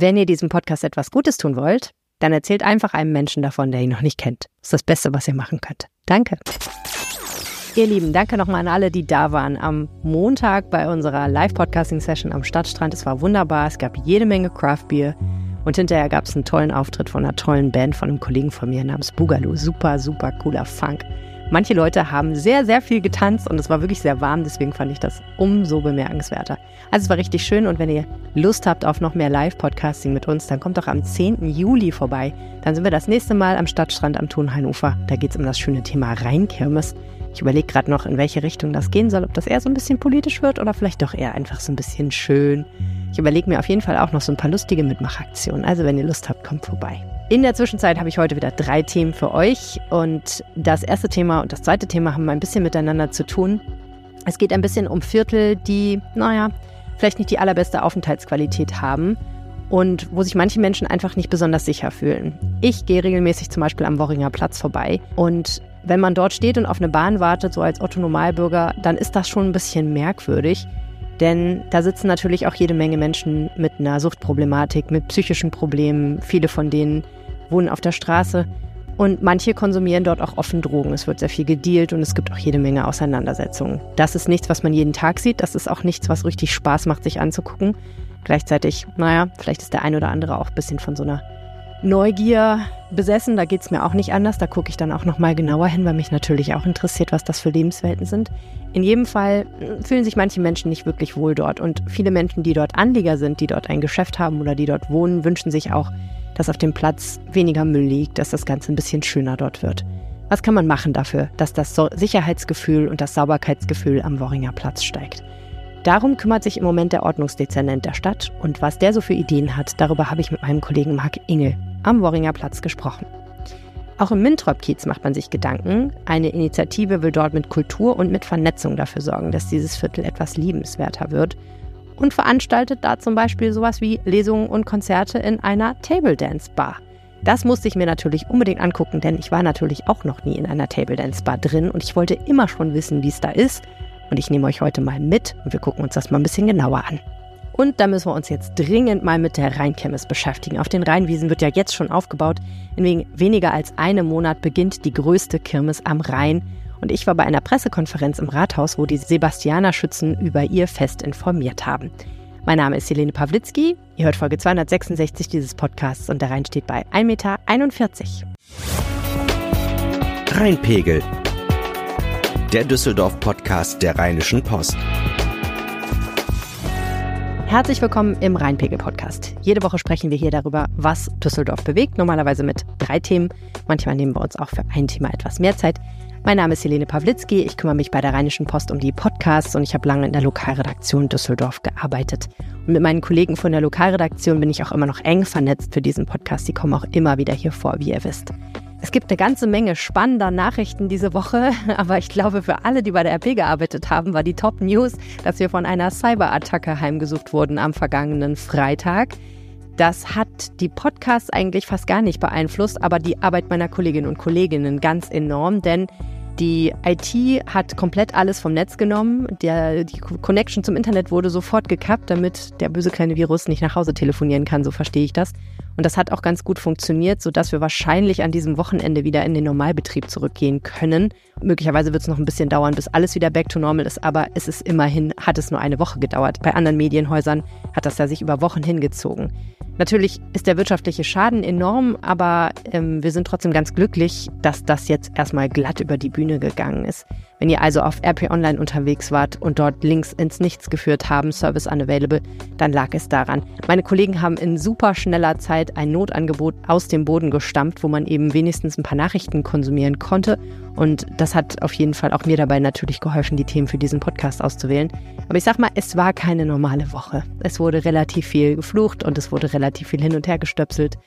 Wenn ihr diesem Podcast etwas Gutes tun wollt, dann erzählt einfach einem Menschen davon, der ihn noch nicht kennt. Das ist das Beste, was ihr machen könnt. Danke. Ihr Lieben, danke nochmal an alle, die da waren am Montag bei unserer Live-Podcasting-Session am Stadtstrand. Es war wunderbar. Es gab jede Menge Craft-Bier. Und hinterher gab es einen tollen Auftritt von einer tollen Band von einem Kollegen von mir namens Boogaloo. Super, super cooler Funk. Manche Leute haben sehr, sehr viel getanzt und es war wirklich sehr warm, deswegen fand ich das umso bemerkenswerter. Also es war richtig schön und wenn ihr Lust habt auf noch mehr Live-Podcasting mit uns, dann kommt doch am 10. Juli vorbei. Dann sind wir das nächste Mal am Stadtstrand am Thunhainufer. Da geht es um das schöne Thema Rheinkirmes. Ich überlege gerade noch, in welche Richtung das gehen soll, ob das eher so ein bisschen politisch wird oder vielleicht doch eher einfach so ein bisschen schön. Ich überlege mir auf jeden Fall auch noch so ein paar lustige Mitmachaktionen. Also wenn ihr Lust habt, kommt vorbei. In der Zwischenzeit habe ich heute wieder drei Themen für euch und das erste Thema und das zweite Thema haben ein bisschen miteinander zu tun. Es geht ein bisschen um Viertel, die, naja, vielleicht nicht die allerbeste Aufenthaltsqualität haben und wo sich manche Menschen einfach nicht besonders sicher fühlen. Ich gehe regelmäßig zum Beispiel am Worringer Platz vorbei und wenn man dort steht und auf eine Bahn wartet, so als Otto Normalbürger, dann ist das schon ein bisschen merkwürdig. Denn da sitzen natürlich auch jede Menge Menschen mit einer Suchtproblematik, mit psychischen Problemen. Viele von denen wohnen auf der Straße und manche konsumieren dort auch offen Drogen. Es wird sehr viel gedealt und es gibt auch jede Menge Auseinandersetzungen. Das ist nichts, was man jeden Tag sieht. Das ist auch nichts, was richtig Spaß macht, sich anzugucken. Gleichzeitig, naja, vielleicht ist der ein oder andere auch ein bisschen von so einer Neugier besessen. Da geht es mir auch nicht anders. Da gucke ich dann auch nochmal genauer hin, weil mich natürlich auch interessiert, was das für Lebenswelten sind. In jedem Fall fühlen sich manche Menschen nicht wirklich wohl dort. Und viele Menschen, die dort Anlieger sind, die dort ein Geschäft haben oder die dort wohnen, wünschen sich auch, dass auf dem Platz weniger Müll liegt, dass das Ganze ein bisschen schöner dort wird. Was kann man machen dafür, dass das Sicherheitsgefühl und das Sauberkeitsgefühl am Worringer Platz steigt? Darum kümmert sich im Moment der Ordnungsdezernent der Stadt und was der so für Ideen hat, darüber habe ich mit meinem Kollegen Marc Ingel am Worringer Platz gesprochen. Auch im Mintrop-Kiez macht man sich Gedanken. Eine Initiative will dort mit Kultur und mit Vernetzung dafür sorgen, dass dieses Viertel etwas liebenswerter wird und veranstaltet da zum Beispiel sowas wie Lesungen und Konzerte in einer Table Dance Bar. Das musste ich mir natürlich unbedingt angucken, denn ich war natürlich auch noch nie in einer Table Dance Bar drin und ich wollte immer schon wissen, wie es da ist. Und ich nehme euch heute mal mit und wir gucken uns das mal ein bisschen genauer an. Und da müssen wir uns jetzt dringend mal mit der Rheinkirmes beschäftigen. Auf den Rheinwiesen wird ja jetzt schon aufgebaut. In weniger als einem Monat beginnt die größte Kirmes am Rhein. Und ich war bei einer Pressekonferenz im Rathaus, wo die Sebastianer-Schützen über ihr Fest informiert haben. Mein Name ist Helene Pawlitzki. Ihr hört Folge 266 dieses Podcasts und der Rhein steht bei 1,41 Meter. Rheinpegel. Der Düsseldorf-Podcast der Rheinischen Post. Herzlich willkommen im Rheinpegel-Podcast. Jede Woche sprechen wir hier darüber, was Düsseldorf bewegt. Normalerweise mit drei Themen. Manchmal nehmen wir uns auch für ein Thema etwas mehr Zeit. Mein Name ist Helene Pawlitzki. Ich kümmere mich bei der Rheinischen Post um die Podcasts und ich habe lange in der Lokalredaktion Düsseldorf gearbeitet. Und mit meinen Kollegen von der Lokalredaktion bin ich auch immer noch eng vernetzt für diesen Podcast. Die kommen auch immer wieder hier vor, wie ihr wisst. Es gibt eine ganze Menge spannender Nachrichten diese Woche, aber ich glaube, für alle, die bei der RP gearbeitet haben, war die Top News, dass wir von einer Cyberattacke heimgesucht wurden am vergangenen Freitag. Das hat die Podcasts eigentlich fast gar nicht beeinflusst, aber die Arbeit meiner Kolleginnen und Kolleginnen ganz enorm, denn die IT hat komplett alles vom Netz genommen. Der, die Connection zum Internet wurde sofort gekappt, damit der böse kleine Virus nicht nach Hause telefonieren kann, so verstehe ich das. Und das hat auch ganz gut funktioniert, sodass wir wahrscheinlich an diesem Wochenende wieder in den Normalbetrieb zurückgehen können. Möglicherweise wird es noch ein bisschen dauern, bis alles wieder back to normal ist, aber es ist immerhin, hat es nur eine Woche gedauert. Bei anderen Medienhäusern hat das ja sich über Wochen hingezogen. Natürlich ist der wirtschaftliche Schaden enorm, aber ähm, wir sind trotzdem ganz glücklich, dass das jetzt erstmal glatt über die Bühne gegangen ist. Wenn ihr also auf RP Online unterwegs wart und dort Links ins Nichts geführt haben, Service unavailable, dann lag es daran. Meine Kollegen haben in super schneller Zeit ein Notangebot aus dem Boden gestampft, wo man eben wenigstens ein paar Nachrichten konsumieren konnte. Und das hat auf jeden Fall auch mir dabei natürlich geholfen, die Themen für diesen Podcast auszuwählen. Aber ich sag mal, es war keine normale Woche. Es wurde relativ viel geflucht und es wurde relativ viel hin und her gestöpselt.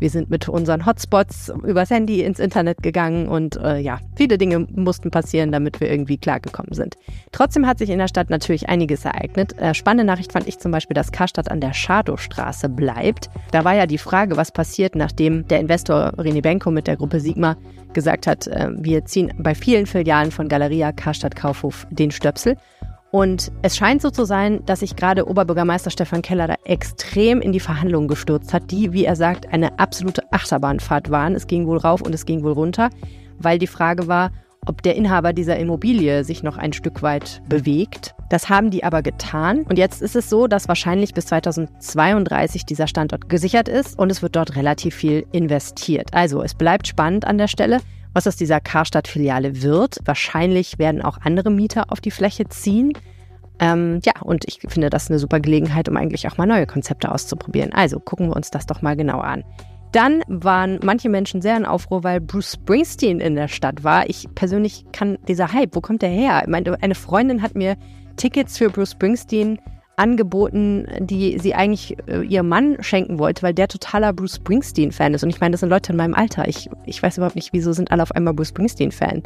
Wir sind mit unseren Hotspots übers Handy ins Internet gegangen und äh, ja, viele Dinge mussten passieren, damit wir irgendwie klargekommen sind. Trotzdem hat sich in der Stadt natürlich einiges ereignet. Äh, spannende Nachricht fand ich zum Beispiel, dass Karstadt an der Schadowstraße bleibt. Da war ja die Frage, was passiert, nachdem der Investor René Benko mit der Gruppe Sigma gesagt hat, äh, wir ziehen bei vielen Filialen von Galeria Karstadt Kaufhof den Stöpsel. Und es scheint so zu sein, dass sich gerade Oberbürgermeister Stefan Keller da extrem in die Verhandlungen gestürzt hat, die, wie er sagt, eine absolute Achterbahnfahrt waren. Es ging wohl rauf und es ging wohl runter, weil die Frage war, ob der Inhaber dieser Immobilie sich noch ein Stück weit bewegt. Das haben die aber getan. Und jetzt ist es so, dass wahrscheinlich bis 2032 dieser Standort gesichert ist und es wird dort relativ viel investiert. Also es bleibt spannend an der Stelle was aus dieser Karstadt-Filiale wird. Wahrscheinlich werden auch andere Mieter auf die Fläche ziehen. Ähm, ja, und ich finde das eine super Gelegenheit, um eigentlich auch mal neue Konzepte auszuprobieren. Also gucken wir uns das doch mal genauer an. Dann waren manche Menschen sehr in Aufruhr, weil Bruce Springsteen in der Stadt war. Ich persönlich kann dieser Hype, wo kommt der her? Meine, eine Freundin hat mir Tickets für Bruce Springsteen angeboten, die sie eigentlich äh, ihrem Mann schenken wollte, weil der totaler Bruce Springsteen-Fan ist. Und ich meine, das sind Leute in meinem Alter. Ich, ich weiß überhaupt nicht, wieso sind alle auf einmal Bruce Springsteen-Fan.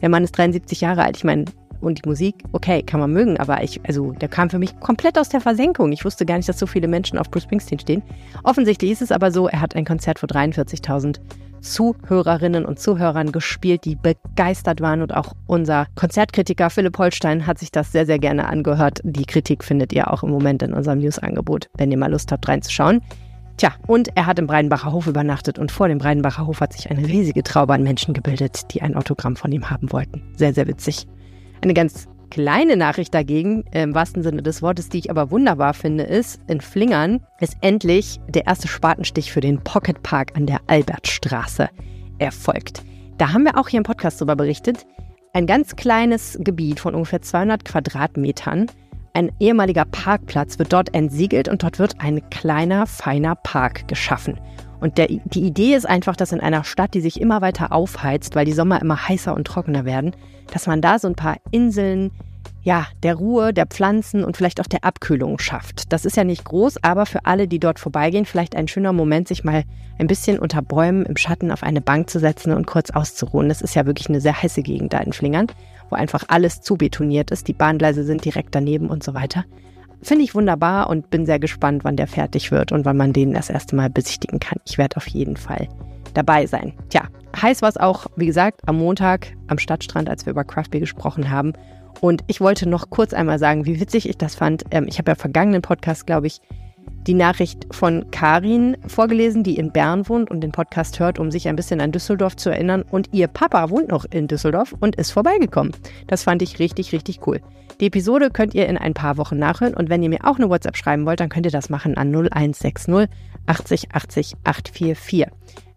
Der Mann ist 73 Jahre alt. Ich meine, und die Musik, okay, kann man mögen, aber ich, also der kam für mich komplett aus der Versenkung. Ich wusste gar nicht, dass so viele Menschen auf Bruce Springsteen stehen. Offensichtlich ist es aber so, er hat ein Konzert vor 43.000 Zuhörerinnen und Zuhörern gespielt, die begeistert waren. Und auch unser Konzertkritiker Philipp Holstein hat sich das sehr, sehr gerne angehört. Die Kritik findet ihr auch im Moment in unserem Newsangebot, wenn ihr mal Lust habt reinzuschauen. Tja, und er hat im Breidenbacher Hof übernachtet und vor dem Breidenbacher Hof hat sich eine riesige Traube an Menschen gebildet, die ein Autogramm von ihm haben wollten. Sehr, sehr witzig. Eine ganz kleine Nachricht dagegen, im wahrsten Sinne des Wortes, die ich aber wunderbar finde, ist, in Flingern ist endlich der erste Spatenstich für den Pocket Park an der Albertstraße erfolgt. Da haben wir auch hier im Podcast darüber berichtet. Ein ganz kleines Gebiet von ungefähr 200 Quadratmetern, ein ehemaliger Parkplatz wird dort entsiegelt und dort wird ein kleiner, feiner Park geschaffen. Und der, die Idee ist einfach, dass in einer Stadt, die sich immer weiter aufheizt, weil die Sommer immer heißer und trockener werden, dass man da so ein paar Inseln, ja, der Ruhe, der Pflanzen und vielleicht auch der Abkühlung schafft. Das ist ja nicht groß, aber für alle, die dort vorbeigehen, vielleicht ein schöner Moment, sich mal ein bisschen unter Bäumen im Schatten auf eine Bank zu setzen und kurz auszuruhen. Das ist ja wirklich eine sehr heiße Gegend da in Flingern, wo einfach alles zubetoniert ist. Die Bahngleise sind direkt daneben und so weiter. Finde ich wunderbar und bin sehr gespannt, wann der fertig wird und wann man den das erste Mal besichtigen kann. Ich werde auf jeden Fall dabei sein. Tja, heiß war es auch, wie gesagt, am Montag am Stadtstrand, als wir über Craft Beer gesprochen haben. Und ich wollte noch kurz einmal sagen, wie witzig ich das fand. Ähm, ich habe ja vergangenen Podcast, glaube ich, die Nachricht von Karin vorgelesen, die in Bern wohnt und den Podcast hört, um sich ein bisschen an Düsseldorf zu erinnern. Und ihr Papa wohnt noch in Düsseldorf und ist vorbeigekommen. Das fand ich richtig, richtig cool. Die Episode könnt ihr in ein paar Wochen nachhören und wenn ihr mir auch eine WhatsApp schreiben wollt, dann könnt ihr das machen an 0160 80 80 844.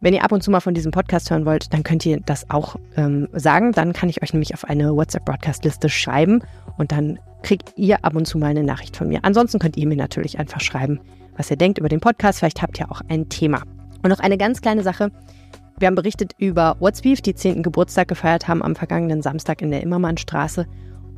Wenn ihr ab und zu mal von diesem Podcast hören wollt, dann könnt ihr das auch ähm, sagen. Dann kann ich euch nämlich auf eine WhatsApp-Broadcast-Liste schreiben und dann kriegt ihr ab und zu mal eine Nachricht von mir. Ansonsten könnt ihr mir natürlich einfach schreiben, was ihr denkt über den Podcast. Vielleicht habt ihr auch ein Thema. Und noch eine ganz kleine Sache. Wir haben berichtet über What's Beef, die 10. Geburtstag gefeiert haben am vergangenen Samstag in der Immermannstraße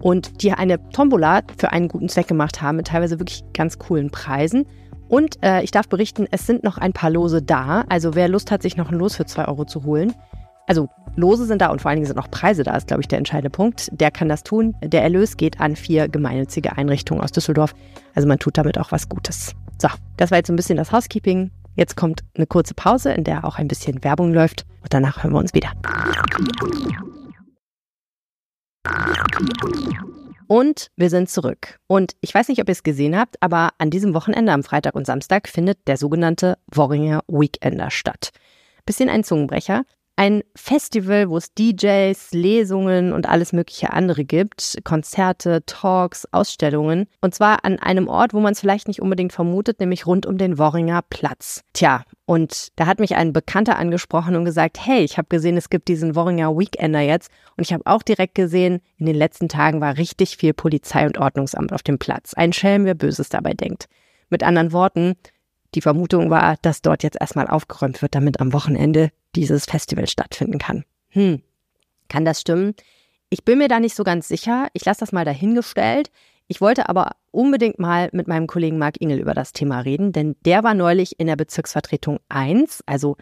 und die eine Tombola für einen guten Zweck gemacht haben mit teilweise wirklich ganz coolen Preisen. Und äh, ich darf berichten, es sind noch ein paar Lose da. Also wer Lust hat, sich noch ein Los für 2 Euro zu holen. Also Lose sind da und vor allen Dingen sind auch Preise da, ist, glaube ich, der entscheidende Punkt. Der kann das tun. Der Erlös geht an vier gemeinnützige Einrichtungen aus Düsseldorf. Also man tut damit auch was Gutes. So, das war jetzt so ein bisschen das Housekeeping. Jetzt kommt eine kurze Pause, in der auch ein bisschen Werbung läuft. Und danach hören wir uns wieder. Und wir sind zurück. Und ich weiß nicht, ob ihr es gesehen habt, aber an diesem Wochenende, am Freitag und Samstag, findet der sogenannte Worringer Weekender statt. Bisschen ein Zungenbrecher. Ein Festival, wo es DJs, Lesungen und alles mögliche andere gibt. Konzerte, Talks, Ausstellungen. Und zwar an einem Ort, wo man es vielleicht nicht unbedingt vermutet, nämlich rund um den Worringer Platz. Tja, und da hat mich ein Bekannter angesprochen und gesagt, hey, ich habe gesehen, es gibt diesen Worringer Weekender jetzt. Und ich habe auch direkt gesehen, in den letzten Tagen war richtig viel Polizei und Ordnungsamt auf dem Platz. Ein Schelm, wer Böses dabei denkt. Mit anderen Worten, die Vermutung war, dass dort jetzt erstmal aufgeräumt wird, damit am Wochenende dieses Festival stattfinden kann. Hm, kann das stimmen? Ich bin mir da nicht so ganz sicher. Ich lasse das mal dahingestellt. Ich wollte aber unbedingt mal mit meinem Kollegen Marc Ingel über das Thema reden, denn der war neulich in der Bezirksvertretung 1, also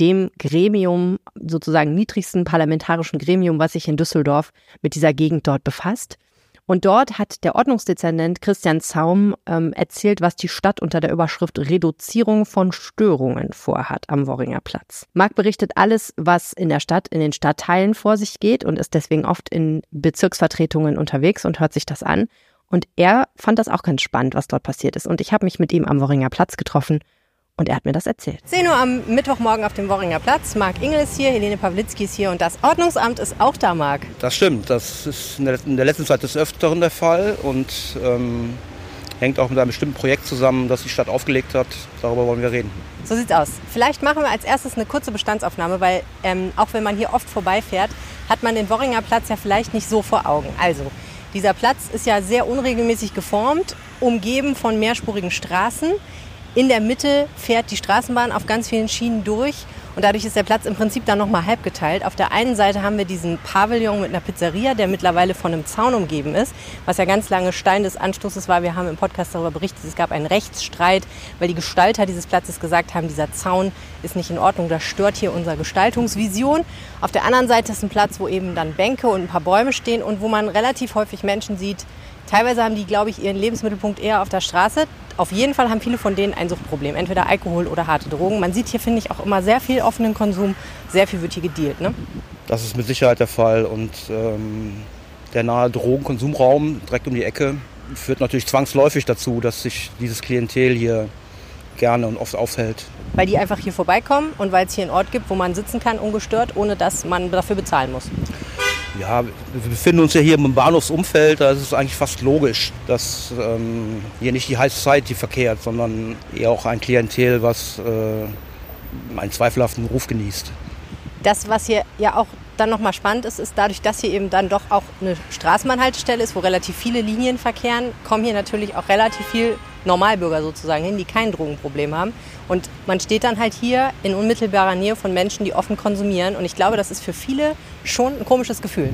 dem Gremium, sozusagen niedrigsten parlamentarischen Gremium, was sich in Düsseldorf mit dieser Gegend dort befasst. Und dort hat der Ordnungsdezernent Christian Zaum ähm, erzählt, was die Stadt unter der Überschrift Reduzierung von Störungen vorhat am Worringer Platz. Marc berichtet alles, was in der Stadt, in den Stadtteilen vor sich geht und ist deswegen oft in Bezirksvertretungen unterwegs und hört sich das an. Und er fand das auch ganz spannend, was dort passiert ist. Und ich habe mich mit ihm am Worringer Platz getroffen und er hat mir das erzählt. 10 Uhr am Mittwochmorgen auf dem Worringer Platz. Marc Ingel ist hier, Helene Pawlitzki ist hier und das Ordnungsamt ist auch da, Marc. Das stimmt. Das ist in der, letzten Zeit des Öfteren der Fall und ähm, hängt auch mit einem bestimmten Projekt zusammen, das die Stadt aufgelegt hat. Darüber wollen wir reden. So sieht's aus. Vielleicht machen wir als erstes eine kurze Bestandsaufnahme, weil ähm, auch wenn man hier oft vorbeifährt, hat man den Worringer Platz ja vielleicht nicht so vor Augen. Also, dieser Platz ist ja sehr unregelmäßig geformt, umgeben von mehrspurigen Straßen. In der Mitte fährt die Straßenbahn auf ganz vielen Schienen durch und dadurch ist der Platz im Prinzip dann nochmal halb geteilt. Auf der einen Seite haben wir diesen Pavillon mit einer Pizzeria, der mittlerweile von einem Zaun umgeben ist, was ja ganz lange Stein des Anstoßes war. Wir haben im Podcast darüber berichtet, es gab einen Rechtsstreit, weil die Gestalter dieses Platzes gesagt haben, dieser Zaun ist nicht in Ordnung, das stört hier unsere Gestaltungsvision. Auf der anderen Seite ist ein Platz, wo eben dann Bänke und ein paar Bäume stehen und wo man relativ häufig Menschen sieht, Teilweise haben die, glaube ich, ihren Lebensmittelpunkt eher auf der Straße. Auf jeden Fall haben viele von denen ein Suchtproblem, entweder Alkohol oder harte Drogen. Man sieht hier, finde ich, auch immer sehr viel offenen Konsum, sehr viel wird hier gedealt. Ne? Das ist mit Sicherheit der Fall und ähm, der nahe Drogenkonsumraum direkt um die Ecke führt natürlich zwangsläufig dazu, dass sich dieses Klientel hier gerne und oft aufhält. Weil die einfach hier vorbeikommen und weil es hier einen Ort gibt, wo man sitzen kann, ungestört, ohne dass man dafür bezahlen muss. Ja, wir befinden uns ja hier im Bahnhofsumfeld, da ist es eigentlich fast logisch, dass ähm, hier nicht die High Society verkehrt, sondern eher auch ein Klientel, was äh, einen zweifelhaften Ruf genießt. Das, was hier ja auch dann nochmal spannend ist, ist dadurch, dass hier eben dann doch auch eine Straßenbahnhaltestelle ist, wo relativ viele Linien verkehren, kommen hier natürlich auch relativ viel Normalbürger sozusagen hin, die kein Drogenproblem haben. Und man steht dann halt hier in unmittelbarer Nähe von Menschen, die offen konsumieren. Und ich glaube, das ist für viele schon ein komisches Gefühl.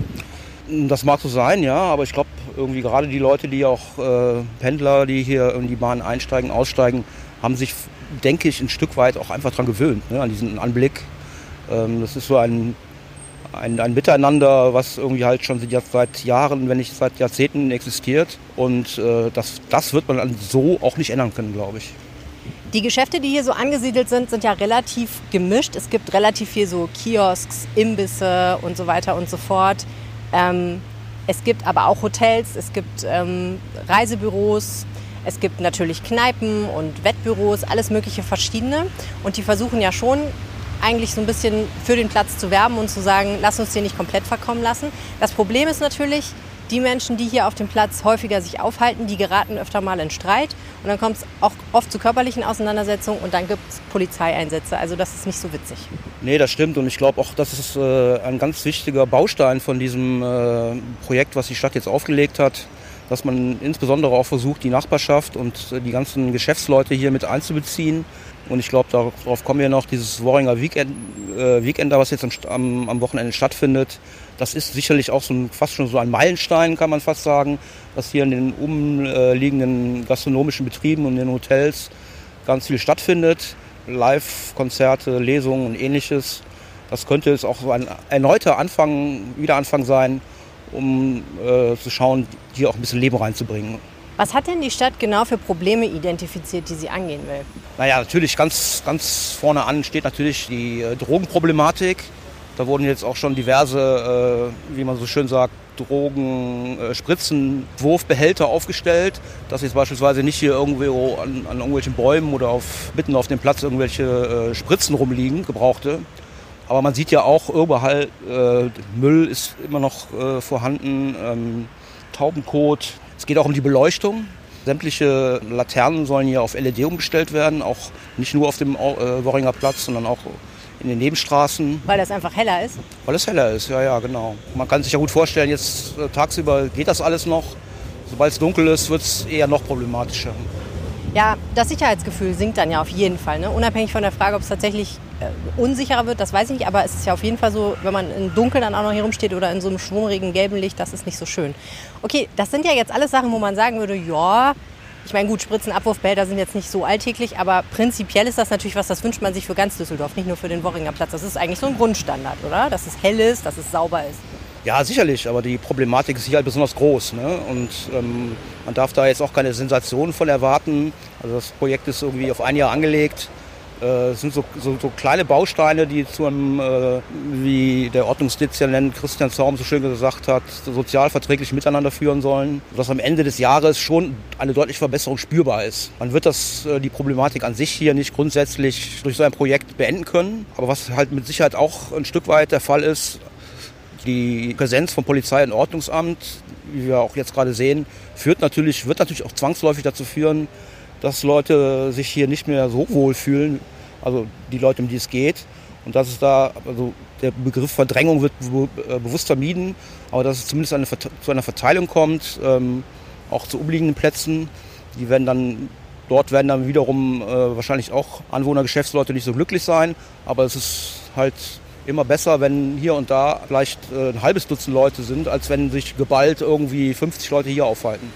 Das mag so sein, ja, aber ich glaube, irgendwie gerade die Leute, die auch äh, Pendler, die hier in die Bahn einsteigen, aussteigen, haben sich, denke ich, ein Stück weit auch einfach daran gewöhnt, ne, an diesen Anblick. Ähm, das ist so ein, ein, ein, Miteinander, was irgendwie halt schon seit Jahren, wenn nicht seit Jahrzehnten existiert. Und äh, das, das wird man so auch nicht ändern können, glaube ich. Die Geschäfte, die hier so angesiedelt sind, sind ja relativ gemischt. Es gibt relativ viel so Kiosks, Imbisse und so weiter und so fort. Ähm, es gibt aber auch Hotels, es gibt ähm, Reisebüros, es gibt natürlich Kneipen und Wettbüros, alles mögliche verschiedene. Und die versuchen ja schon eigentlich so ein bisschen für den Platz zu werben und zu sagen, lass uns den nicht komplett verkommen lassen. Das Problem ist natürlich, die Menschen, die hier auf dem Platz häufiger sich aufhalten, die geraten öfter mal in Streit. Und dann kommt es auch oft zu körperlichen Auseinandersetzungen und dann gibt es Polizeieinsätze. Also das ist nicht so witzig. Nee, das stimmt. Und ich glaube auch, das ist äh, ein ganz wichtiger Baustein von diesem äh, Projekt, was die Stadt jetzt aufgelegt hat. Dass man insbesondere auch versucht, die Nachbarschaft und äh, die ganzen Geschäftsleute hier mit einzubeziehen. Und ich glaube, darauf kommen wir noch, dieses Worringer Weekend, äh, Weekender, was jetzt am, am Wochenende stattfindet, das ist sicherlich auch so ein, fast schon so ein Meilenstein, kann man fast sagen, dass hier in den umliegenden gastronomischen Betrieben und in den Hotels ganz viel stattfindet. Live-Konzerte, Lesungen und ähnliches. Das könnte jetzt auch so ein erneuter Anfang, Wiederanfang sein, um äh, zu schauen, hier auch ein bisschen Leben reinzubringen. Was hat denn die Stadt genau für Probleme identifiziert, die sie angehen will? Naja, natürlich ganz, ganz vorne an steht natürlich die äh, Drogenproblematik. Da wurden jetzt auch schon diverse, äh, wie man so schön sagt, Drogen, äh, Spritzen, Wurfbehälter aufgestellt, dass jetzt beispielsweise nicht hier irgendwo an, an irgendwelchen Bäumen oder auf, mitten auf dem Platz irgendwelche äh, Spritzen rumliegen, gebrauchte. Aber man sieht ja auch überall, äh, Müll ist immer noch äh, vorhanden, ähm, Taubenkot. Es geht auch um die Beleuchtung. Sämtliche Laternen sollen hier auf LED umgestellt werden, auch nicht nur auf dem äh, Worringer Platz, sondern auch in den Nebenstraßen. Weil das einfach heller ist? Weil es heller ist, ja, ja, genau. Man kann sich ja gut vorstellen, jetzt äh, tagsüber geht das alles noch. Sobald es dunkel ist, wird es eher noch problematischer. Ja, das Sicherheitsgefühl sinkt dann ja auf jeden Fall. Ne? Unabhängig von der Frage, ob es tatsächlich unsicherer wird, das weiß ich nicht. Aber es ist ja auf jeden Fall so, wenn man im Dunkeln dann auch noch hier rumsteht oder in so einem schwummrigen gelben Licht, das ist nicht so schön. Okay, das sind ja jetzt alles Sachen, wo man sagen würde, ja, ich meine, gut, Spritzenabwurfbehälter sind jetzt nicht so alltäglich, aber prinzipiell ist das natürlich was, das wünscht man sich für ganz Düsseldorf, nicht nur für den Worringer Platz. Das ist eigentlich so ein Grundstandard, oder? Dass es hell ist, dass es sauber ist. Ja, sicherlich, aber die Problematik ist hier halt besonders groß. Ne? Und ähm, man darf da jetzt auch keine Sensationen von erwarten. Also das Projekt ist irgendwie auf ein Jahr angelegt. Äh, es sind so, so, so, kleine Bausteine, die zu einem, äh, wie der Ordnungsdezernent Christian Zaum so schön gesagt hat, sozialverträglich miteinander führen sollen, sodass am Ende des Jahres schon eine deutliche Verbesserung spürbar ist. Man wird das, äh, die Problematik an sich hier nicht grundsätzlich durch so ein Projekt beenden können, aber was halt mit Sicherheit auch ein Stück weit der Fall ist, die Präsenz von Polizei und Ordnungsamt, wie wir auch jetzt gerade sehen, führt natürlich, wird natürlich auch zwangsläufig dazu führen, dass Leute sich hier nicht mehr so wohl fühlen, also die Leute, um die es geht. Und dass es da, also der Begriff Verdrängung wird äh, bewusst vermieden, aber dass es zumindest eine, zu einer Verteilung kommt, ähm, auch zu umliegenden Plätzen. Die werden dann, dort werden dann wiederum äh, wahrscheinlich auch Anwohner, Geschäftsleute nicht so glücklich sein, aber es ist halt immer besser, wenn hier und da vielleicht äh, ein halbes Dutzend Leute sind, als wenn sich geballt irgendwie 50 Leute hier aufhalten.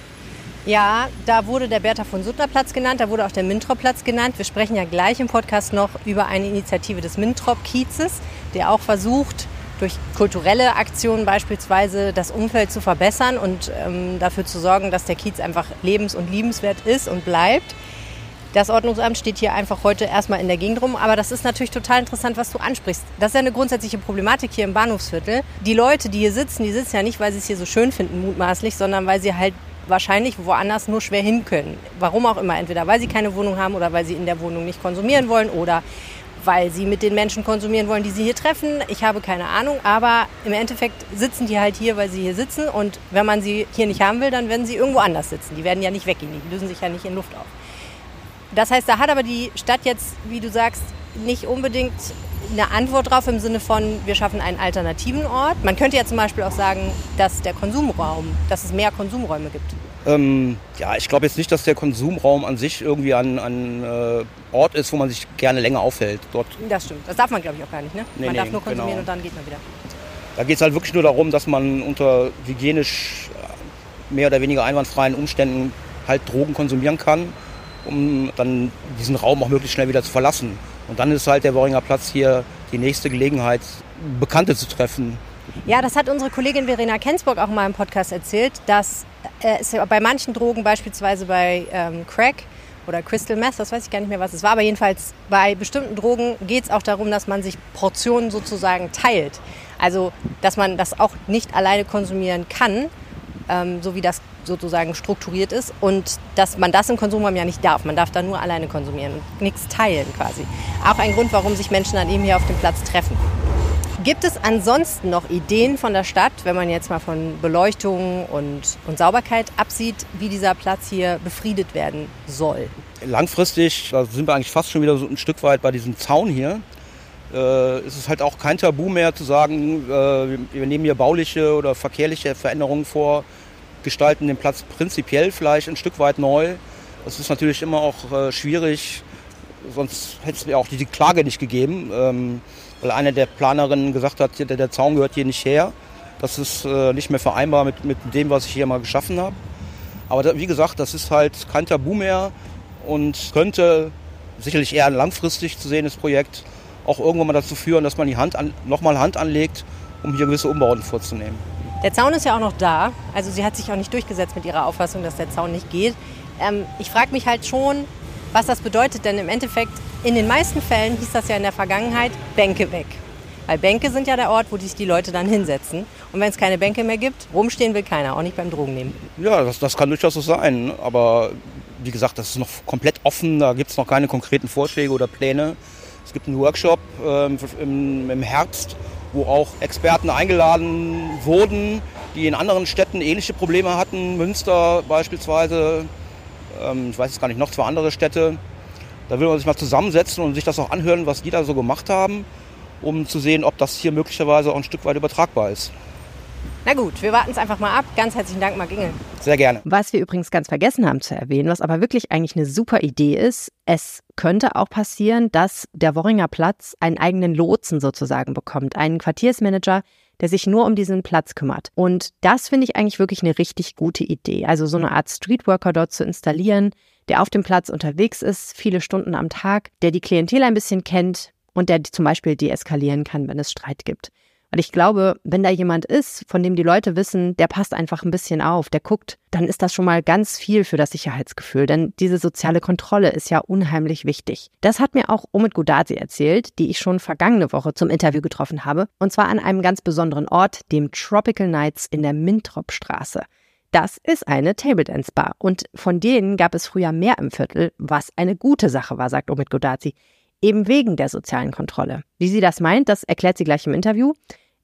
Ja, da wurde der Bertha von Suttner Platz genannt, da wurde auch der Mintrop Platz genannt. Wir sprechen ja gleich im Podcast noch über eine Initiative des Mintrop Kiezes, der auch versucht, durch kulturelle Aktionen beispielsweise das Umfeld zu verbessern und ähm, dafür zu sorgen, dass der Kiez einfach lebens- und liebenswert ist und bleibt. Das Ordnungsamt steht hier einfach heute erstmal in der Gegend rum, aber das ist natürlich total interessant, was du ansprichst. Das ist ja eine grundsätzliche Problematik hier im Bahnhofsviertel. Die Leute, die hier sitzen, die sitzen ja nicht, weil sie es hier so schön finden, mutmaßlich, sondern weil sie halt wahrscheinlich woanders nur schwer hin können. Warum auch immer. Entweder weil sie keine Wohnung haben oder weil sie in der Wohnung nicht konsumieren wollen oder weil sie mit den Menschen konsumieren wollen, die sie hier treffen. Ich habe keine Ahnung, aber im Endeffekt sitzen die halt hier, weil sie hier sitzen und wenn man sie hier nicht haben will, dann werden sie irgendwo anders sitzen. Die werden ja nicht weggehen, die lösen sich ja nicht in Luft auf. Das heißt, da hat aber die Stadt jetzt, wie du sagst, nicht unbedingt eine Antwort drauf im Sinne von, wir schaffen einen alternativen Ort. Man könnte ja zum Beispiel auch sagen, dass der Konsumraum, dass es mehr Konsumräume gibt. Ähm, ja, ich glaube jetzt nicht, dass der Konsumraum an sich irgendwie ein, ein äh, Ort ist, wo man sich gerne länger aufhält. Dort. Das stimmt. Das darf man, glaube ich, auch gar nicht. Ne? Nee, man nee, darf nur konsumieren genau. und dann geht man wieder. Da geht es halt wirklich nur darum, dass man unter hygienisch mehr oder weniger einwandfreien Umständen halt Drogen konsumieren kann, um dann diesen Raum auch möglichst schnell wieder zu verlassen. Und dann ist halt der Worringer Platz hier die nächste Gelegenheit, Bekannte zu treffen. Ja, das hat unsere Kollegin Verena Kensburg auch mal im Podcast erzählt, dass äh, es bei manchen Drogen, beispielsweise bei ähm, Crack oder Crystal Meth, das weiß ich gar nicht mehr, was es war, aber jedenfalls bei bestimmten Drogen geht es auch darum, dass man sich Portionen sozusagen teilt. Also, dass man das auch nicht alleine konsumieren kann, ähm, so wie das sozusagen strukturiert ist und dass man das im Konsumraum ja nicht darf. Man darf da nur alleine konsumieren und nichts teilen quasi. Auch ein Grund, warum sich Menschen dann eben hier auf dem Platz treffen. Gibt es ansonsten noch Ideen von der Stadt, wenn man jetzt mal von Beleuchtung und, und Sauberkeit absieht, wie dieser Platz hier befriedet werden soll? Langfristig, da sind wir eigentlich fast schon wieder so ein Stück weit bei diesem Zaun hier, äh, ist es halt auch kein Tabu mehr zu sagen, äh, wir nehmen hier bauliche oder verkehrliche Veränderungen vor, gestalten den Platz prinzipiell vielleicht ein Stück weit neu. Das ist natürlich immer auch äh, schwierig, sonst hätte es mir auch die Klage nicht gegeben, ähm, weil eine der Planerinnen gesagt hat, der, der Zaun gehört hier nicht her. Das ist äh, nicht mehr vereinbar mit, mit dem, was ich hier mal geschaffen habe. Aber da, wie gesagt, das ist halt kein Tabu mehr und könnte sicherlich eher ein langfristig zu sehendes Projekt auch irgendwann mal dazu führen, dass man die Hand an, nochmal Hand anlegt, um hier gewisse Umbauten vorzunehmen. Der Zaun ist ja auch noch da. Also sie hat sich auch nicht durchgesetzt mit ihrer Auffassung, dass der Zaun nicht geht. Ähm, ich frage mich halt schon, was das bedeutet. Denn im Endeffekt, in den meisten Fällen hieß das ja in der Vergangenheit, Bänke weg. Weil Bänke sind ja der Ort, wo sich die Leute dann hinsetzen. Und wenn es keine Bänke mehr gibt, rumstehen will keiner, auch nicht beim Drogennehmen. Ja, das, das kann durchaus so sein. Aber wie gesagt, das ist noch komplett offen. Da gibt es noch keine konkreten Vorschläge oder Pläne. Es gibt einen Workshop ähm, im, Herbst wo auch Experten eingeladen wurden, die in anderen Städten ähnliche Probleme hatten. Münster beispielsweise, ähm, ich weiß jetzt gar nicht, noch zwei andere Städte. Da will man sich mal zusammensetzen und sich das auch anhören, was die da so gemacht haben, um zu sehen, ob das hier möglicherweise auch ein Stück weit übertragbar ist. Na gut, wir warten es einfach mal ab. Ganz herzlichen Dank, Marc Ingel. Sehr gerne. Was wir übrigens ganz vergessen haben zu erwähnen, was aber wirklich eigentlich eine super Idee ist, es könnte auch passieren, dass der Worringer Platz einen eigenen Lotsen sozusagen bekommt, einen Quartiersmanager, der sich nur um diesen Platz kümmert. Und das finde ich eigentlich wirklich eine richtig gute Idee. Also so eine Art Streetworker dort zu installieren, der auf dem Platz unterwegs ist, viele Stunden am Tag, der die Klientel ein bisschen kennt und der zum Beispiel deeskalieren kann, wenn es Streit gibt. Weil ich glaube, wenn da jemand ist, von dem die Leute wissen, der passt einfach ein bisschen auf, der guckt, dann ist das schon mal ganz viel für das Sicherheitsgefühl. Denn diese soziale Kontrolle ist ja unheimlich wichtig. Das hat mir auch Omid Gudazi erzählt, die ich schon vergangene Woche zum Interview getroffen habe. Und zwar an einem ganz besonderen Ort, dem Tropical Nights in der Mintrop-Straße. Das ist eine Table Dance Bar und von denen gab es früher mehr im Viertel, was eine gute Sache war, sagt Omid Godazi. Eben wegen der sozialen Kontrolle. Wie sie das meint, das erklärt sie gleich im Interview.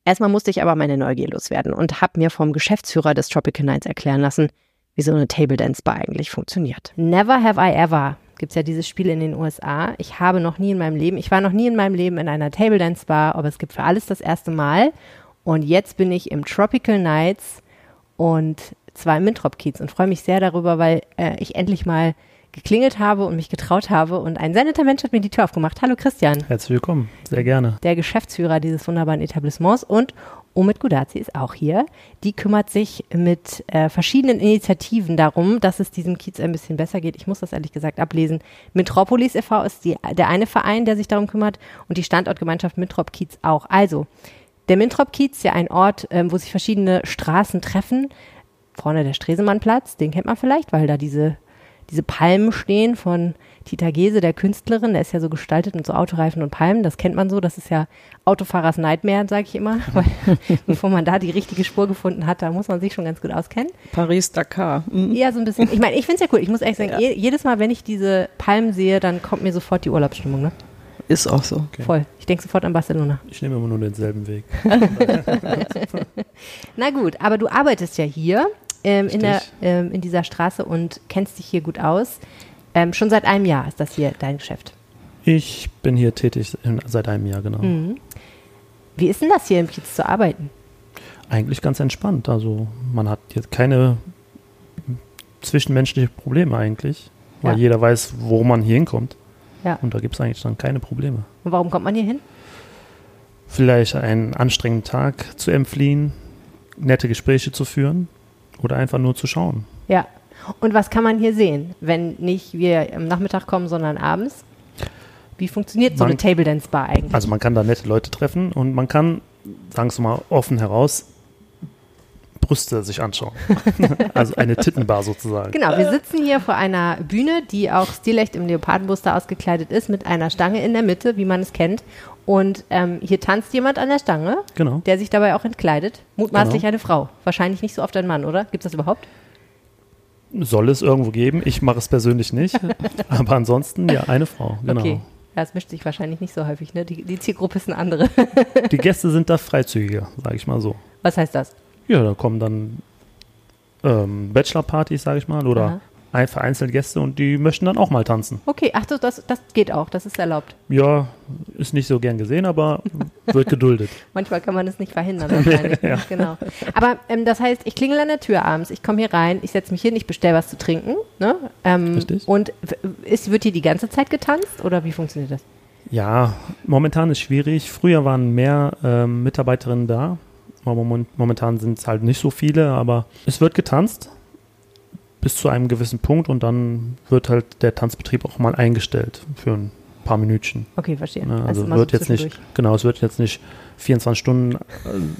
Erstmal musste ich aber meine Neugier loswerden und habe mir vom Geschäftsführer des Tropical Nights erklären lassen, wie so eine Table Dance Bar eigentlich funktioniert. Never have I ever gibt es ja dieses Spiel in den USA. Ich habe noch nie in meinem Leben, ich war noch nie in meinem Leben in einer Table Dance Bar, aber es gibt für alles das erste Mal. Und jetzt bin ich im Tropical Nights und zwar im Mintrop-Kiez und freue mich sehr darüber, weil äh, ich endlich mal geklingelt habe und mich getraut habe und ein sehr netter Mensch hat mir die Tür aufgemacht. Hallo Christian. Herzlich willkommen, sehr gerne. Der Geschäftsführer dieses wunderbaren Etablissements und Omid Gudazi ist auch hier. Die kümmert sich mit äh, verschiedenen Initiativen darum, dass es diesem Kiez ein bisschen besser geht. Ich muss das ehrlich gesagt ablesen. Metropolis e.V. ist die, der eine Verein, der sich darum kümmert und die Standortgemeinschaft Mintrop Kiez auch. Also, der Mintrop Kiez ist ja ein Ort, ähm, wo sich verschiedene Straßen treffen vorne der Stresemannplatz, den kennt man vielleicht, weil da diese, diese Palmen stehen von Tita Gese, der Künstlerin. Der ist ja so gestaltet mit so Autoreifen und Palmen. Das kennt man so. Das ist ja Autofahrers Nightmare, sage ich immer. Weil, bevor man da die richtige Spur gefunden hat, da muss man sich schon ganz gut auskennen. Paris-Dakar. Mhm. Ja, so ein bisschen. Ich meine, ich finde es ja cool. Ich muss ehrlich sagen, ja. jedes Mal, wenn ich diese Palmen sehe, dann kommt mir sofort die Urlaubsstimmung. Ne? Ist auch so. Okay. Voll. Ich denke sofort an Barcelona. Ich nehme immer nur denselben Weg. Na gut, aber du arbeitest ja hier ähm, in, der, ähm, in dieser Straße und kennst dich hier gut aus. Ähm, schon seit einem Jahr ist das hier dein Geschäft. Ich bin hier tätig in, seit einem Jahr, genau. Mhm. Wie ist denn das hier im Kiez zu arbeiten? Eigentlich ganz entspannt. Also man hat jetzt keine zwischenmenschlichen Probleme eigentlich, weil ja. jeder weiß, wo man hier hinkommt. Ja. Und da gibt es eigentlich dann keine Probleme. Und warum kommt man hier hin? Vielleicht einen anstrengenden Tag zu entfliehen, nette Gespräche zu führen oder einfach nur zu schauen. Ja. Und was kann man hier sehen, wenn nicht wir am Nachmittag kommen, sondern abends? Wie funktioniert so man, eine Table Dance Bar eigentlich? Also man kann da nette Leute treffen und man kann, sagen wir mal offen heraus, Brüste sich anschauen. also eine Tittenbar sozusagen. Genau, wir sitzen hier vor einer Bühne, die auch stilecht im Leopardenbuster ausgekleidet ist, mit einer Stange in der Mitte, wie man es kennt. Und ähm, hier tanzt jemand an der Stange, genau. der sich dabei auch entkleidet. Mutmaßlich genau. eine Frau. Wahrscheinlich nicht so oft ein Mann, oder? Gibt es das überhaupt? Soll es irgendwo geben. Ich mache es persönlich nicht. aber ansonsten, ja, eine Frau. Genau. Okay. Ja, es mischt sich wahrscheinlich nicht so häufig, ne? Die, die Zielgruppe ist eine andere. die Gäste sind da freizügiger, sage ich mal so. Was heißt das? Ja, da kommen dann ähm, Bachelor-Partys, sage ich mal, oder Aha. vereinzelte Gäste und die möchten dann auch mal tanzen. Okay, ach, das, das geht auch, das ist erlaubt. Ja, ist nicht so gern gesehen, aber wird geduldet. Manchmal kann man es nicht verhindern, wahrscheinlich. ja. Genau. Aber ähm, das heißt, ich klingel an der Tür abends, ich komme hier rein, ich setze mich hin, ich bestelle was zu trinken. Ne? Ähm, Richtig. Und ist, wird hier die ganze Zeit getanzt oder wie funktioniert das? Ja, momentan ist schwierig. Früher waren mehr ähm, Mitarbeiterinnen da. Momentan sind es halt nicht so viele, aber es wird getanzt bis zu einem gewissen Punkt und dann wird halt der Tanzbetrieb auch mal eingestellt für ein paar Minütchen. Okay, verstehe. Ne, also, also wird so jetzt nicht, genau, es wird jetzt nicht 24 Stunden äh,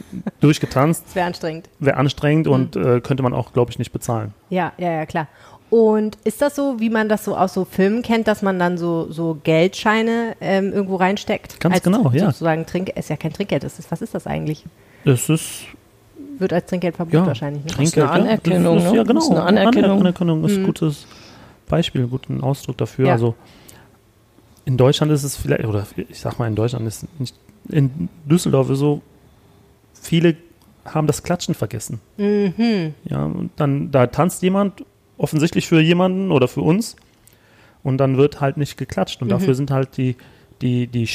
durchgetanzt. Das wäre anstrengend. Wäre anstrengend mhm. und äh, könnte man auch, glaube ich, nicht bezahlen. Ja, ja, ja, klar. Und ist das so, wie man das so aus so Filmen kennt, dass man dann so, so Geldscheine ähm, irgendwo reinsteckt? Ganz genau, ja. Sozusagen Trink, ist ja kein Trinkgeld, ist, was ist das eigentlich? Es ist wird als Trinkgeld verbucht ja, wahrscheinlich. Ne? Trinkgeld, eine Anerkennung. Ist, ne? Ja, genau. Eine Anerkennung. Anerkennung ist ein mhm. gutes Beispiel, ein guter Ausdruck dafür. Ja. Also in Deutschland ist es vielleicht, oder ich sag mal, in Deutschland ist nicht, in Düsseldorf ist so, viele haben das Klatschen vergessen. Mhm. Ja, und dann, da tanzt jemand, offensichtlich für jemanden oder für uns, und dann wird halt nicht geklatscht. Und mhm. dafür sind halt die, die, die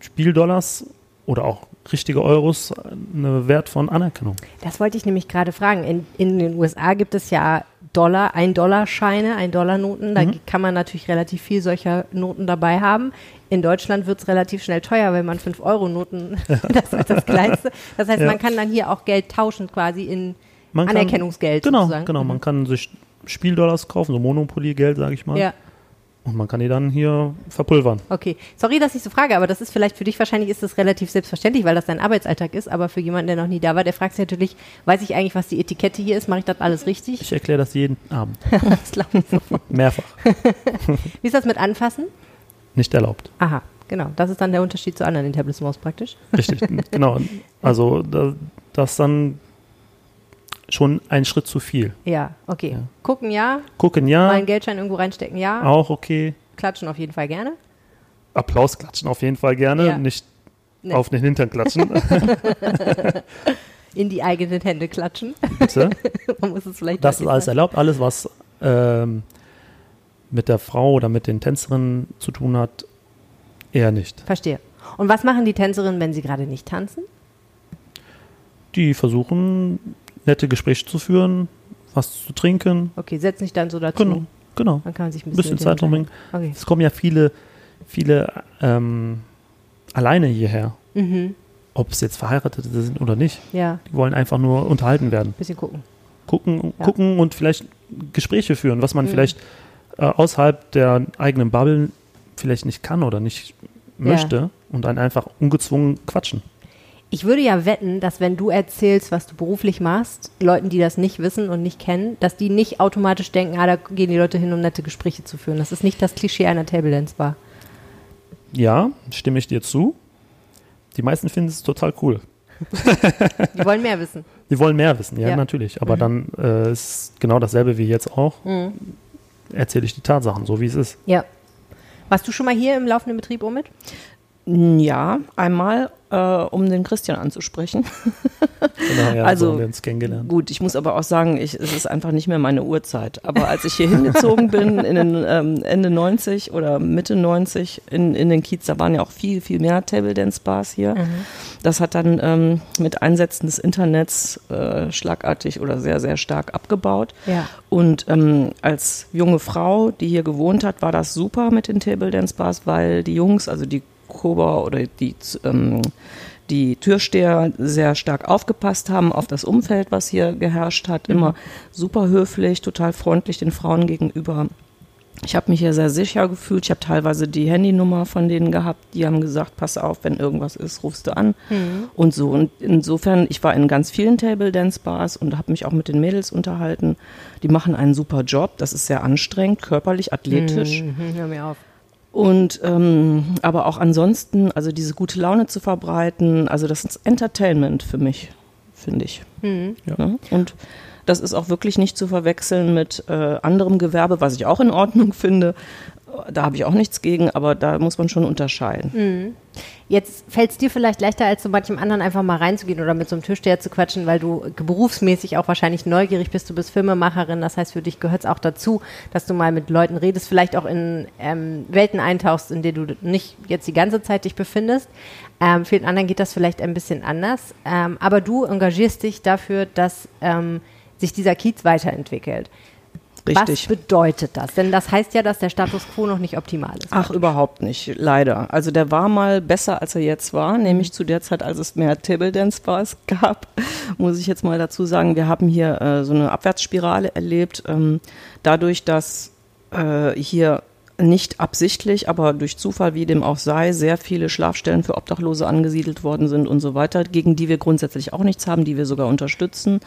Spieldollars oder auch richtige Euros eine Wert von Anerkennung. Das wollte ich nämlich gerade fragen. In, in den USA gibt es ja Dollar, ein Dollar-Scheine, ein Dollar-Noten. Da mhm. kann man natürlich relativ viel solcher Noten dabei haben. In Deutschland wird es relativ schnell teuer, wenn man 5-Euro-Noten, das ist das Kleinste. Das heißt, ja. man kann dann hier auch Geld tauschen quasi in man Anerkennungsgeld. Kann, genau, sozusagen. genau. Man mhm. kann sich Spieldollars kaufen, so Monopoly-Geld, sage ich mal. Ja. Und man kann die dann hier verpulvern. Okay, sorry, dass ich so frage, aber das ist vielleicht für dich wahrscheinlich ist das relativ selbstverständlich, weil das dein Arbeitsalltag ist. Aber für jemanden, der noch nie da war, der fragt sich natürlich, weiß ich eigentlich, was die Etikette hier ist? Mache ich das alles richtig? Ich erkläre das jeden Abend. das glaube ich sofort. Mehrfach. Wie ist das mit Anfassen? Nicht erlaubt. Aha, genau. Das ist dann der Unterschied zu anderen Etablissements praktisch. Richtig, genau. Also da, das dann schon ein Schritt zu viel. Ja, okay. Ja. Gucken ja, Gucken mal ja, einen Geldschein irgendwo reinstecken ja, auch okay. klatschen auf jeden Fall gerne. Applaus klatschen auf jeden Fall gerne, Ja. nicht Nee. auf den Hintern klatschen, In die eigenen Hände klatschen. bitte. Man muss es vielleicht Das ist alles sagen. erlaubt. Alles, was ähm, mit der Frau oder mit den Tänzerinnen zu tun hat, eher nicht. Verstehe. Und was machen die Tänzerinnen, wenn sie gerade nicht tanzen? Die versuchen, nette Gespräche zu führen, was zu trinken. Okay, setz dich dann so dazu. Genau. genau. Dann kann man sich ein Ein bisschen, bisschen Zeit verbringen. unterhalten. Es kommen ja viele, viele ähm, alleine hierher. Okay. Mhm. Ob es jetzt Verheiratete sind oder nicht. Ja, Die wollen einfach nur unterhalten werden. bisschen gucken. Gucken, Ja. gucken und vielleicht Gespräche führen, was man Mhm. vielleicht äh, außerhalb der eigenen Bubble vielleicht nicht kann oder nicht möchte und dann einfach ungezwungen quatschen. Ich würde ja wetten, dass wenn du erzählst, was du beruflich machst, Leuten, die das nicht wissen und nicht kennen, dass die nicht automatisch denken, ah, da gehen die Leute hin, um nette Gespräche zu führen. Das ist nicht das Klischee einer Table Dance Bar. Ja, stimme ich dir zu. Die meisten finden es total cool. Die wollen mehr wissen. Die wollen mehr wissen, ja, Ja. natürlich. Aber dann äh, ist genau dasselbe wie jetzt auch. Mhm. Erzähle ich die Tatsachen, so wie es ist. Ja. Warst du schon mal hier im laufenden Betrieb, Omid? Ja, einmal, äh, um den Christian anzusprechen. Genau, ja, Also, so haben wir uns kennengelernt. Gut, ich muss aber auch sagen, ich, es ist einfach nicht mehr meine Uhrzeit. Aber als ich hier hingezogen bin, in den ähm, Ende 90 oder Mitte 90 in, in den Kiez, da waren ja auch viel, viel mehr Table Dance Bars hier. Das hat dann ähm, mit Einsätzen des Internets äh, schlagartig oder sehr, sehr stark abgebaut. Ja. Und ähm, als junge Frau, die hier gewohnt hat, war das super mit den Table Dance Bars, weil die Jungs, also die Koba oder die, ähm, die Türsteher sehr stark aufgepasst haben auf das Umfeld, was hier geherrscht hat. Immer super höflich, total freundlich den Frauen gegenüber. Ich habe mich hier sehr sicher gefühlt. Ich habe teilweise die Handynummer von denen gehabt. Die haben gesagt, pass auf, wenn irgendwas ist, rufst du an. Und so. Und insofern, ich war in ganz vielen Table Dance Bars und habe mich auch mit den Mädels unterhalten. Die machen einen super Job. Das ist sehr anstrengend, körperlich, athletisch. Mhm, hör mir auf. Und ähm, aber auch ansonsten, also diese gute Laune zu verbreiten, also das ist Entertainment für mich, finde ich. Mhm. Ja. Und das ist auch wirklich nicht zu verwechseln mit äh, anderem Gewerbe, was ich auch in Ordnung finde. Da habe ich auch nichts gegen, aber da muss man schon unterscheiden. Jetzt fällt es dir vielleicht leichter, als so manchem anderen einfach mal reinzugehen oder mit so einem Türsteher zu quatschen, weil du berufsmäßig auch wahrscheinlich neugierig bist. Du bist Filmemacherin, das heißt, für dich gehört es auch dazu, dass du mal mit Leuten redest, vielleicht auch in ähm, Welten eintauchst, in denen du nicht jetzt die ganze Zeit dich befindest. Ähm, vielen anderen geht das vielleicht ein bisschen anders. Ähm, aber du engagierst dich dafür, dass ähm, sich dieser Kiez weiterentwickelt. Richtig. Was bedeutet das? Denn das heißt ja, dass der Status quo noch nicht optimal ist. Ach, überhaupt nicht, leider. Also der war mal besser, als er jetzt war, nämlich zu der Zeit, als es mehr Table Dance Bars gab, muss ich jetzt mal dazu sagen. Wir haben hier äh, so eine Abwärtsspirale erlebt, ähm, dadurch, dass äh, hier nicht absichtlich, aber durch Zufall, wie dem auch sei, sehr viele Schlafstellen für Obdachlose angesiedelt worden sind und so weiter, gegen die wir grundsätzlich auch nichts haben, die wir sogar unterstützen.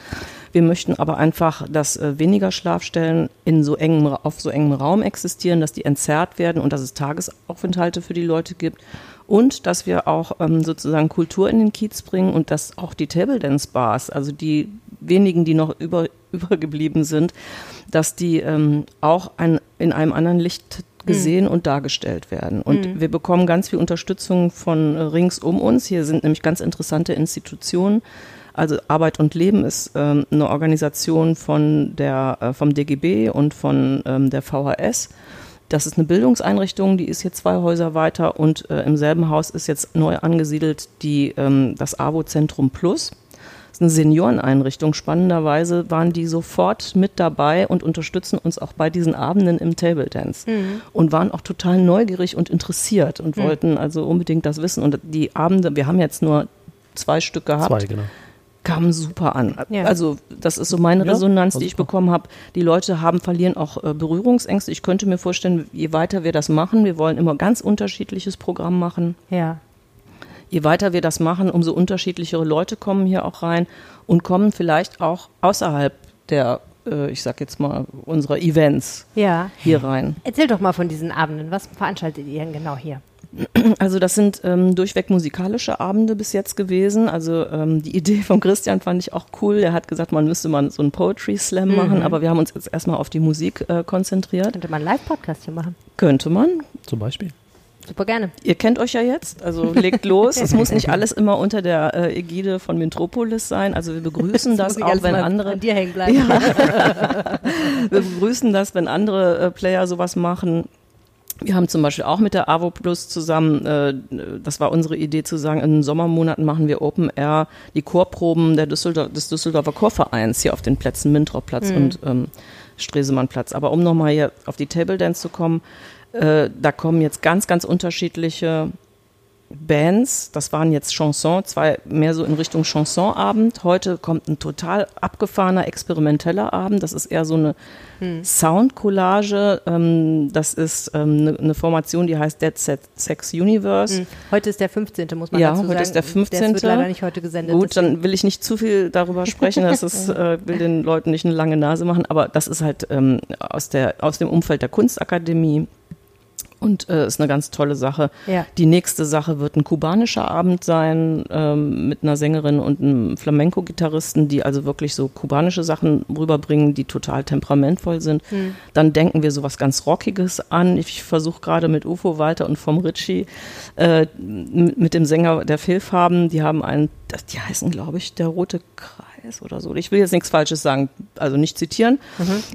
Wir möchten aber einfach, dass äh, weniger Schlafstellen in so engem, auf so engem Raum existieren, dass die entzerrt werden und dass es Tagesaufenthalte für die Leute gibt. Und dass wir auch ähm, sozusagen Kultur in den Kiez bringen und dass auch die Table Dance Bars, also die wenigen, die noch über, übergeblieben sind, dass die ähm, auch ein, in einem anderen Licht gesehen und dargestellt werden. Und wir bekommen ganz viel Unterstützung von äh, rings um uns. Hier sind nämlich ganz interessante Institutionen. Also Arbeit und Leben ist ähm, eine Organisation von der, äh, vom DGB und von ähm, der VHS. Das ist eine Bildungseinrichtung, die ist hier zwei Häuser weiter und äh, im selben Haus ist jetzt neu angesiedelt die, ähm, das AWO-Zentrum Plus. Ist eine Senioreneinrichtung. Spannenderweise waren die sofort mit dabei und unterstützen uns auch bei diesen Abenden im Table Dance und waren auch total neugierig und interessiert und wollten also unbedingt das wissen. Und die Abende, wir haben jetzt nur zwei Stück gehabt Zwei, genau. kamen super an. Ja. Also das ist so meine Ja, Resonanz, war die ich bekommen habe. Die Leute haben verlieren auch äh, Berührungsängste. Ich könnte mir vorstellen, je weiter wir das machen, wir wollen immer ganz unterschiedliches Programm machen. Ja. Je weiter wir das machen, umso unterschiedlichere Leute kommen hier auch rein und kommen vielleicht auch außerhalb der, äh, ich sag jetzt mal, unserer Events Ja. hier rein. Erzähl doch mal von diesen Abenden. Was veranstaltet ihr denn genau hier? Also das sind ähm, durchweg musikalische Abende bis jetzt gewesen. Also ähm, die Idee von Christian fand ich auch cool. Er hat gesagt, man müsste mal so einen Poetry Slam machen, aber wir haben uns jetzt erstmal auf die Musik äh, konzentriert. Könnte man einen Live-Podcast hier machen? Könnte man. Zum Beispiel. Super gerne. Ihr kennt euch ja jetzt, also legt los. Es muss nicht alles immer unter der äh, Ägide von Metropolis sein. Also wir begrüßen das, ich auch, wenn andere an dir hängen bleiben. Wir begrüßen das, wenn andere äh, Player sowas machen. Wir haben zum Beispiel auch mit der AVO Plus zusammen, äh, das war unsere Idee zu sagen, in den Sommermonaten machen wir Open Air die Chorproben der Düsseldorf, des Düsseldorfer Chorvereins hier auf den Plätzen Mintropplatz und ähm, Stresemannplatz. Aber um nochmal hier auf die Table Dance zu kommen, äh, da kommen jetzt ganz, ganz unterschiedliche Bands, das waren jetzt Chanson, zwei mehr so in Richtung Chansonabend. Heute kommt ein total abgefahrener, experimenteller Abend. Das ist eher so eine Soundcollage. Ähm, das ist ähm, eine, eine Formation, die heißt Dead Set Sex Universe. Heute ist der 15., muss man Ja, dazu heute sagen. ist der Das 15.. wird leider nicht heute gesendet. Gut, dann will ich nicht zu viel darüber sprechen, das ist, äh, will den Leuten nicht eine lange Nase machen, aber das ist halt ähm, aus, der, aus dem Umfeld der Kunstakademie und äh, ist eine ganz tolle Sache. Ja. Die nächste Sache wird ein kubanischer Abend sein ähm, mit einer Sängerin und einem Flamenco-Gitarristen, die also wirklich so kubanische Sachen rüberbringen, die total temperamentvoll sind. Dann denken wir sowas ganz Rockiges an. Ich versuche gerade mit Ufo Walter und vom Ritchie äh, mit dem Sänger der Fehlfarben, die haben einen, die heißen glaube ich der Rote Kreis oder so. Ich will jetzt nichts Falsches sagen, also nicht zitieren.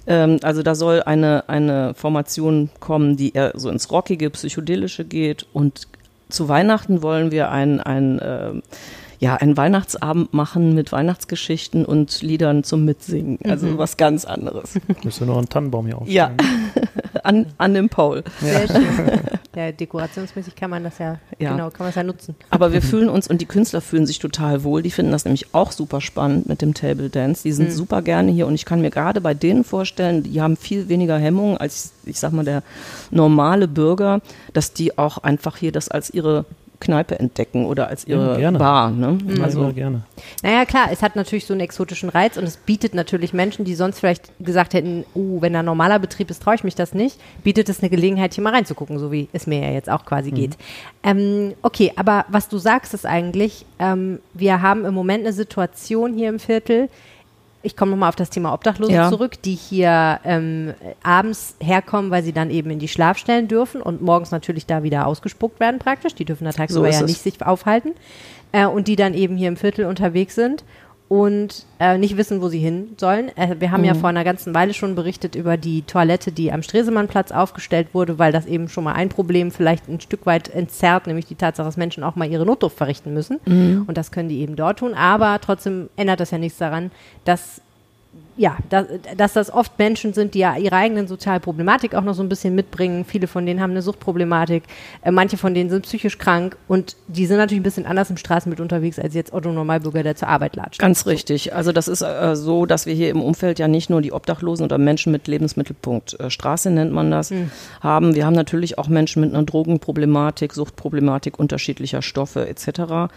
Ähm, also da soll eine, eine Formation kommen, die eher so ins Rockige, Psychedelische geht und zu Weihnachten wollen wir ein, ein, ähm, ja, einen Weihnachtsabend machen mit Weihnachtsgeschichten und Liedern zum Mitsingen. Also was ganz anderes. Müssen wir noch einen Tannenbaum hier aufstellen. Ja, an, an dem Pole. Sehr schön. Ja, dekorationsmäßig kann man das ja, Ja. genau, kann man das ja nutzen. Aber wir fühlen uns und die Künstler fühlen sich total wohl. Die finden das nämlich auch super spannend mit dem Table Dance. Die sind super gerne hier und ich kann mir gerade bei denen vorstellen, die haben viel weniger Hemmungen als, ich sag mal, der normale Bürger, dass die auch einfach hier das als ihre Kneipe entdecken oder als ihre Ja, gerne. Bar. Ne? Also Also gerne. Naja, klar, es hat natürlich so einen exotischen Reiz und es bietet natürlich Menschen, die sonst vielleicht gesagt hätten, uh, wenn da ein normaler Betrieb ist, traue ich mich das nicht, bietet es eine Gelegenheit, hier mal reinzugucken, so wie es mir ja jetzt auch quasi geht. Ähm, okay, aber was du sagst ist eigentlich, ähm, wir haben im Moment eine Situation hier im Viertel, ich komme nochmal auf das Thema Obdachlose Ja. zurück, die hier ähm, abends herkommen, weil sie dann eben in die Schlafstellen dürfen und morgens natürlich da wieder ausgespuckt werden praktisch. Die dürfen da tagsüber ist ja es. nicht sich aufhalten. Äh, und die dann eben hier im Viertel unterwegs sind und äh, nicht wissen, wo sie hin sollen. Äh, wir haben ja vor einer ganzen Weile schon berichtet über die Toilette, die am Stresemannplatz aufgestellt wurde, weil das eben schon mal ein Problem vielleicht ein Stück weit entzerrt, nämlich die Tatsache, dass Menschen auch mal ihre Notdurft verrichten müssen. Und das können die eben dort tun. Aber trotzdem ändert das ja nichts daran, dass ja, da, dass das oft Menschen sind, die ja ihre eigenen soziale Problematik auch noch so ein bisschen mitbringen. Viele von denen haben eine Suchtproblematik, äh, manche von denen sind psychisch krank und die sind natürlich ein bisschen anders im Straßenbild unterwegs als jetzt Otto Normalbürger, der zur Arbeit latscht. Ganz richtig. Also das ist äh, so, dass wir hier im Umfeld ja nicht nur die Obdachlosen oder Menschen mit Lebensmittelpunkt äh, Straße nennt man das haben. Wir haben natürlich auch Menschen mit einer Drogenproblematik, Suchtproblematik unterschiedlicher Stoffe etc.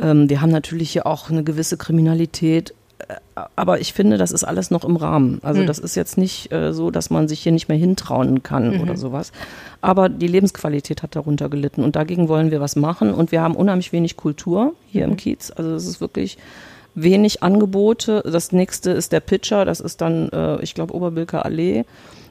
Ähm, wir haben natürlich hier auch eine gewisse Kriminalität. Äh, Aber ich finde, das ist alles noch im Rahmen. Also das ist jetzt nicht äh, so, dass man sich hier nicht mehr hintrauen kann oder sowas. Aber die Lebensqualität hat darunter gelitten und dagegen wollen wir was machen. Und wir haben unheimlich wenig Kultur hier im Kiez. Also es ist wirklich wenig Angebote. Das nächste ist der Pitcher, das ist dann, äh, ich glaube, Oberbilker Allee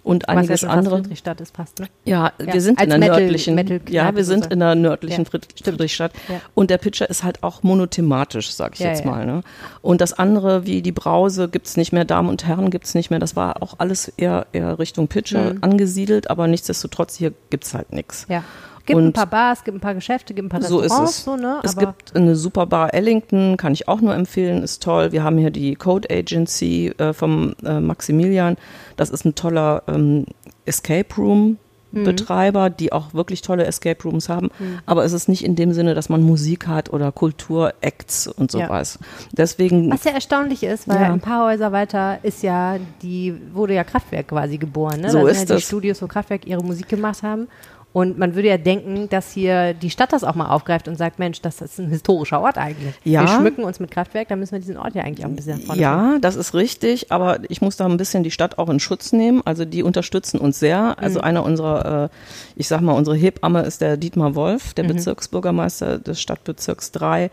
und ja einiges fast andere. Friedrichstadt ist fast, ne? Ja, Ja, wir sind in der Metal- nördlichen, Metal-Kneipe ja, wir sind in der nördlichen Ja. Friedrichstadt. Ja. Und der Pitcher ist halt auch monothematisch, sag ich Ja, jetzt ja. mal. Ne? Und das andere, wie die Brause, gibt's nicht mehr, Damen und Herren gibt's nicht mehr. Das war auch alles eher, eher Richtung Pitcher Mhm. angesiedelt, aber nichtsdestotrotz, hier gibt's halt nichts. Ja. Gibt ein Und- paar Bars, gibt ein paar Geschäfte, gibt ein paar So ist Restaurants, es. so, ne? Es gibt eine super Bar Ellington, kann ich auch nur empfehlen, ist toll. Wir haben hier die Code Agency äh, vom äh, Maximilian. Das ist ein toller ähm, Escape Room. Betreiber, die auch wirklich tolle Escape Rooms haben. Mhm. Aber es ist nicht in dem Sinne, dass man Musik hat oder Kulturacts und sowas. Ja. Deswegen. Was ja erstaunlich ist, weil ja. ein paar Häuser weiter ist ja die, wurde ja Kraftwerk quasi geboren. Ne? So da ist ja das. Die Studios, wo Kraftwerk ihre Musik gemacht haben. Und man würde ja denken, dass hier die Stadt das auch mal aufgreift und sagt, Mensch, das ist ein historischer Ort eigentlich. Ja. Wir schmücken uns mit Kraftwerk, dann müssen wir diesen Ort ja eigentlich auch ein bisschen vorne Ja, finden. das ist richtig, aber ich muss da ein bisschen die Stadt auch in Schutz nehmen. Also die unterstützen uns sehr. Also mhm. einer unserer, äh, ich sag mal, unsere Hebamme ist der Dietmar Wolf, der mhm. Bezirksbürgermeister des Stadtbezirks 3,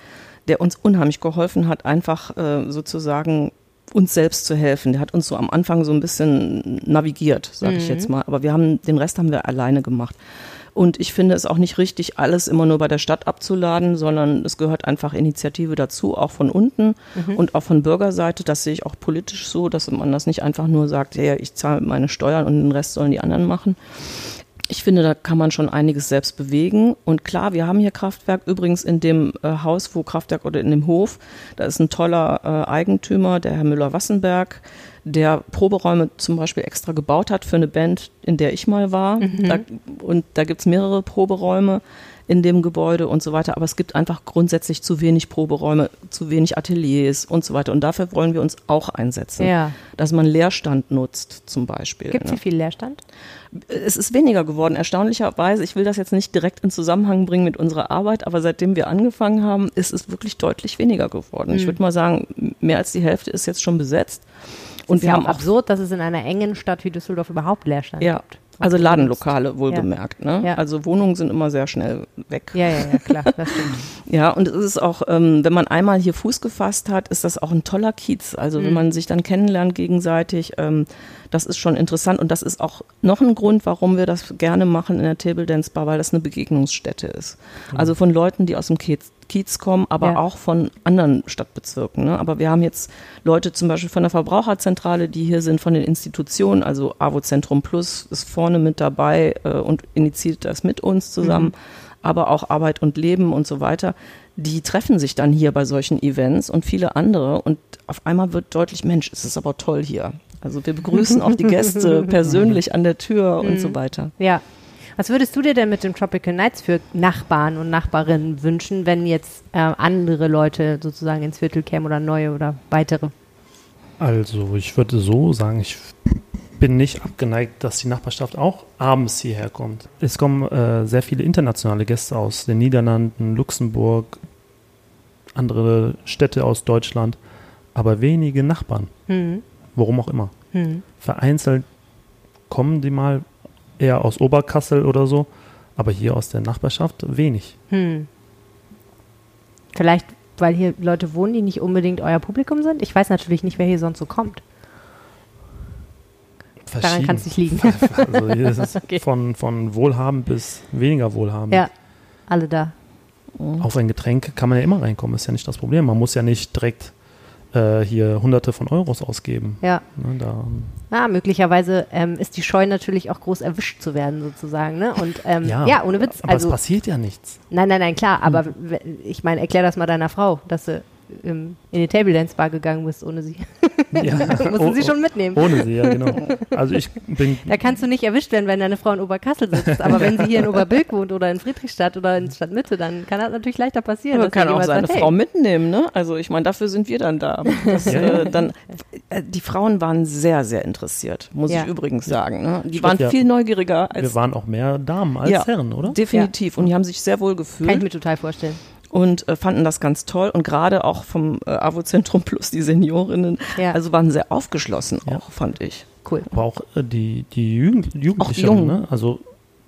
der uns unheimlich geholfen hat, einfach äh, sozusagen uns selbst zu helfen. Der hat uns so am Anfang so ein bisschen navigiert, sage mhm. ich jetzt mal. Aber wir haben den Rest haben wir alleine gemacht. Und ich finde es auch nicht richtig, alles immer nur bei der Stadt abzuladen, sondern es gehört einfach Initiative dazu, auch von unten mhm. und auch von Bürgerseite. Das sehe ich auch politisch so, dass man das nicht einfach nur sagt, ja, ich zahle meine Steuern und den Rest sollen die anderen machen ich finde, da kann man schon einiges selbst bewegen. Und klar, wir haben hier Kraftwerk. Übrigens in dem äh, Haus, wo Kraftwerk oder in dem Hof, da ist ein toller äh, Eigentümer, der Herr Müller-Wassenberg, der Proberäume zum Beispiel extra gebaut hat für eine Band, in der ich mal war. Mhm. Da, und da gibt's mehrere Proberäume in dem Gebäude und so weiter. Aber es gibt einfach grundsätzlich zu wenig Proberäume, zu wenig Ateliers und so weiter. Und dafür wollen wir uns auch einsetzen. Ja. Dass man Leerstand nutzt, zum Beispiel. Gibt es ne? viel Leerstand? Es ist weniger geworden, erstaunlicherweise. Ich will das jetzt nicht direkt in Zusammenhang bringen mit unserer Arbeit, aber seitdem wir angefangen haben, ist es wirklich deutlich weniger geworden. Mhm. Ich würde mal sagen, mehr als die Hälfte ist jetzt schon besetzt. Und wir ja haben auch absurd, dass es in einer engen Stadt wie Düsseldorf überhaupt Leerstand ja. gibt. Also Ladenlokale, wohlgemerkt. Ja. Ne? Ja. Also Wohnungen sind immer sehr schnell weg. Ja, ja, ja, klar, das stimmt. ja, und es ist auch, ähm, wenn man einmal hier Fuß gefasst hat, ist das auch ein toller Kiez. Also mhm. wenn man sich dann kennenlernt gegenseitig, ähm, das ist schon interessant und das ist auch noch ein Grund, warum wir das gerne machen in der Table Dance Bar, weil das eine Begegnungsstätte ist. Mhm. Also von Leuten, die aus dem Kiez, Kiez kommen, aber ja. auch von anderen Stadtbezirken. Ne? Aber wir haben jetzt Leute zum Beispiel von der Verbraucherzentrale, die hier sind, von den Institutionen, also AWO Zentrum Plus ist vorne mit dabei äh, und initiiert das mit uns zusammen, mhm. aber auch Arbeit und Leben und so weiter. Die treffen sich dann hier bei solchen Events und viele andere und auf einmal wird deutlich, Mensch, es ist aber toll hier. Also wir begrüßen auch die Gäste persönlich an der Tür und so mhm. weiter. Ja, was würdest du dir denn mit den Tropical Nights für Nachbarn und Nachbarinnen wünschen, wenn jetzt äh, andere Leute sozusagen ins Viertel kämen oder neue oder weitere? Also ich würde so sagen, ich bin nicht abgeneigt, dass die Nachbarschaft auch abends hierher kommt. Es kommen äh, sehr viele internationale Gäste aus den Niederlanden, Luxemburg, andere Städte aus Deutschland, aber wenige Nachbarn. Mhm. Warum auch immer. Mhm. Vereinzelt kommen die mal eher aus Oberkassel oder so, aber hier aus der Nachbarschaft wenig. Hm. Vielleicht, weil hier Leute wohnen, die nicht unbedingt euer Publikum sind? Ich weiß natürlich nicht, wer hier sonst so kommt. Daran kann es nicht liegen. Also hier ist es okay. von, von wohlhabend bis weniger wohlhabend. Ja, alle da. Auf ein Getränk kann man ja immer reinkommen, ist ja nicht das Problem. Man muss ja nicht direkt äh, hier hunderte von Euros ausgeben. Ja. Ne, da, Na, möglicherweise ähm, ist die Scheu natürlich auch groß erwischt zu werden, sozusagen. Ne? Und ähm, ja, ja, ohne Witz. Aber also, es passiert ja nichts. Nein, nein, nein, klar. Aber hm. ich meine, erklär das mal deiner Frau, dass sie ähm, in die Table Dance Bar gegangen bist ohne sie. Ja. Mussten sie schon mitnehmen. Ohne sie, ja, genau. Also ich bin. Da kannst du nicht erwischt werden, wenn deine Frau in Oberkassel sitzt. Aber wenn sie hier in Oberbilk wohnt oder in Friedrichstadt oder in Stadtmitte, dann kann das natürlich leichter passieren. Man kann auch seine sagt, Frau hey. mitnehmen, ne? Also ich meine, dafür sind wir dann da. Das, ja. äh, dann, äh, die Frauen waren sehr, sehr interessiert, muss ja. ich übrigens sagen. Ne? Die waren viel neugieriger als. Wir waren auch mehr Damen als Herren, oder? Definitiv. Und die haben sich sehr wohl gefühlt. Kann ich mir total vorstellen und äh, fanden das ganz toll und gerade auch vom äh, AWO-Zentrum Plus die Seniorinnen, ja. also waren sehr aufgeschlossen auch, ja. fand ich. Cool. Aber auch äh, die, die Jugend Jugendlichen, ne? also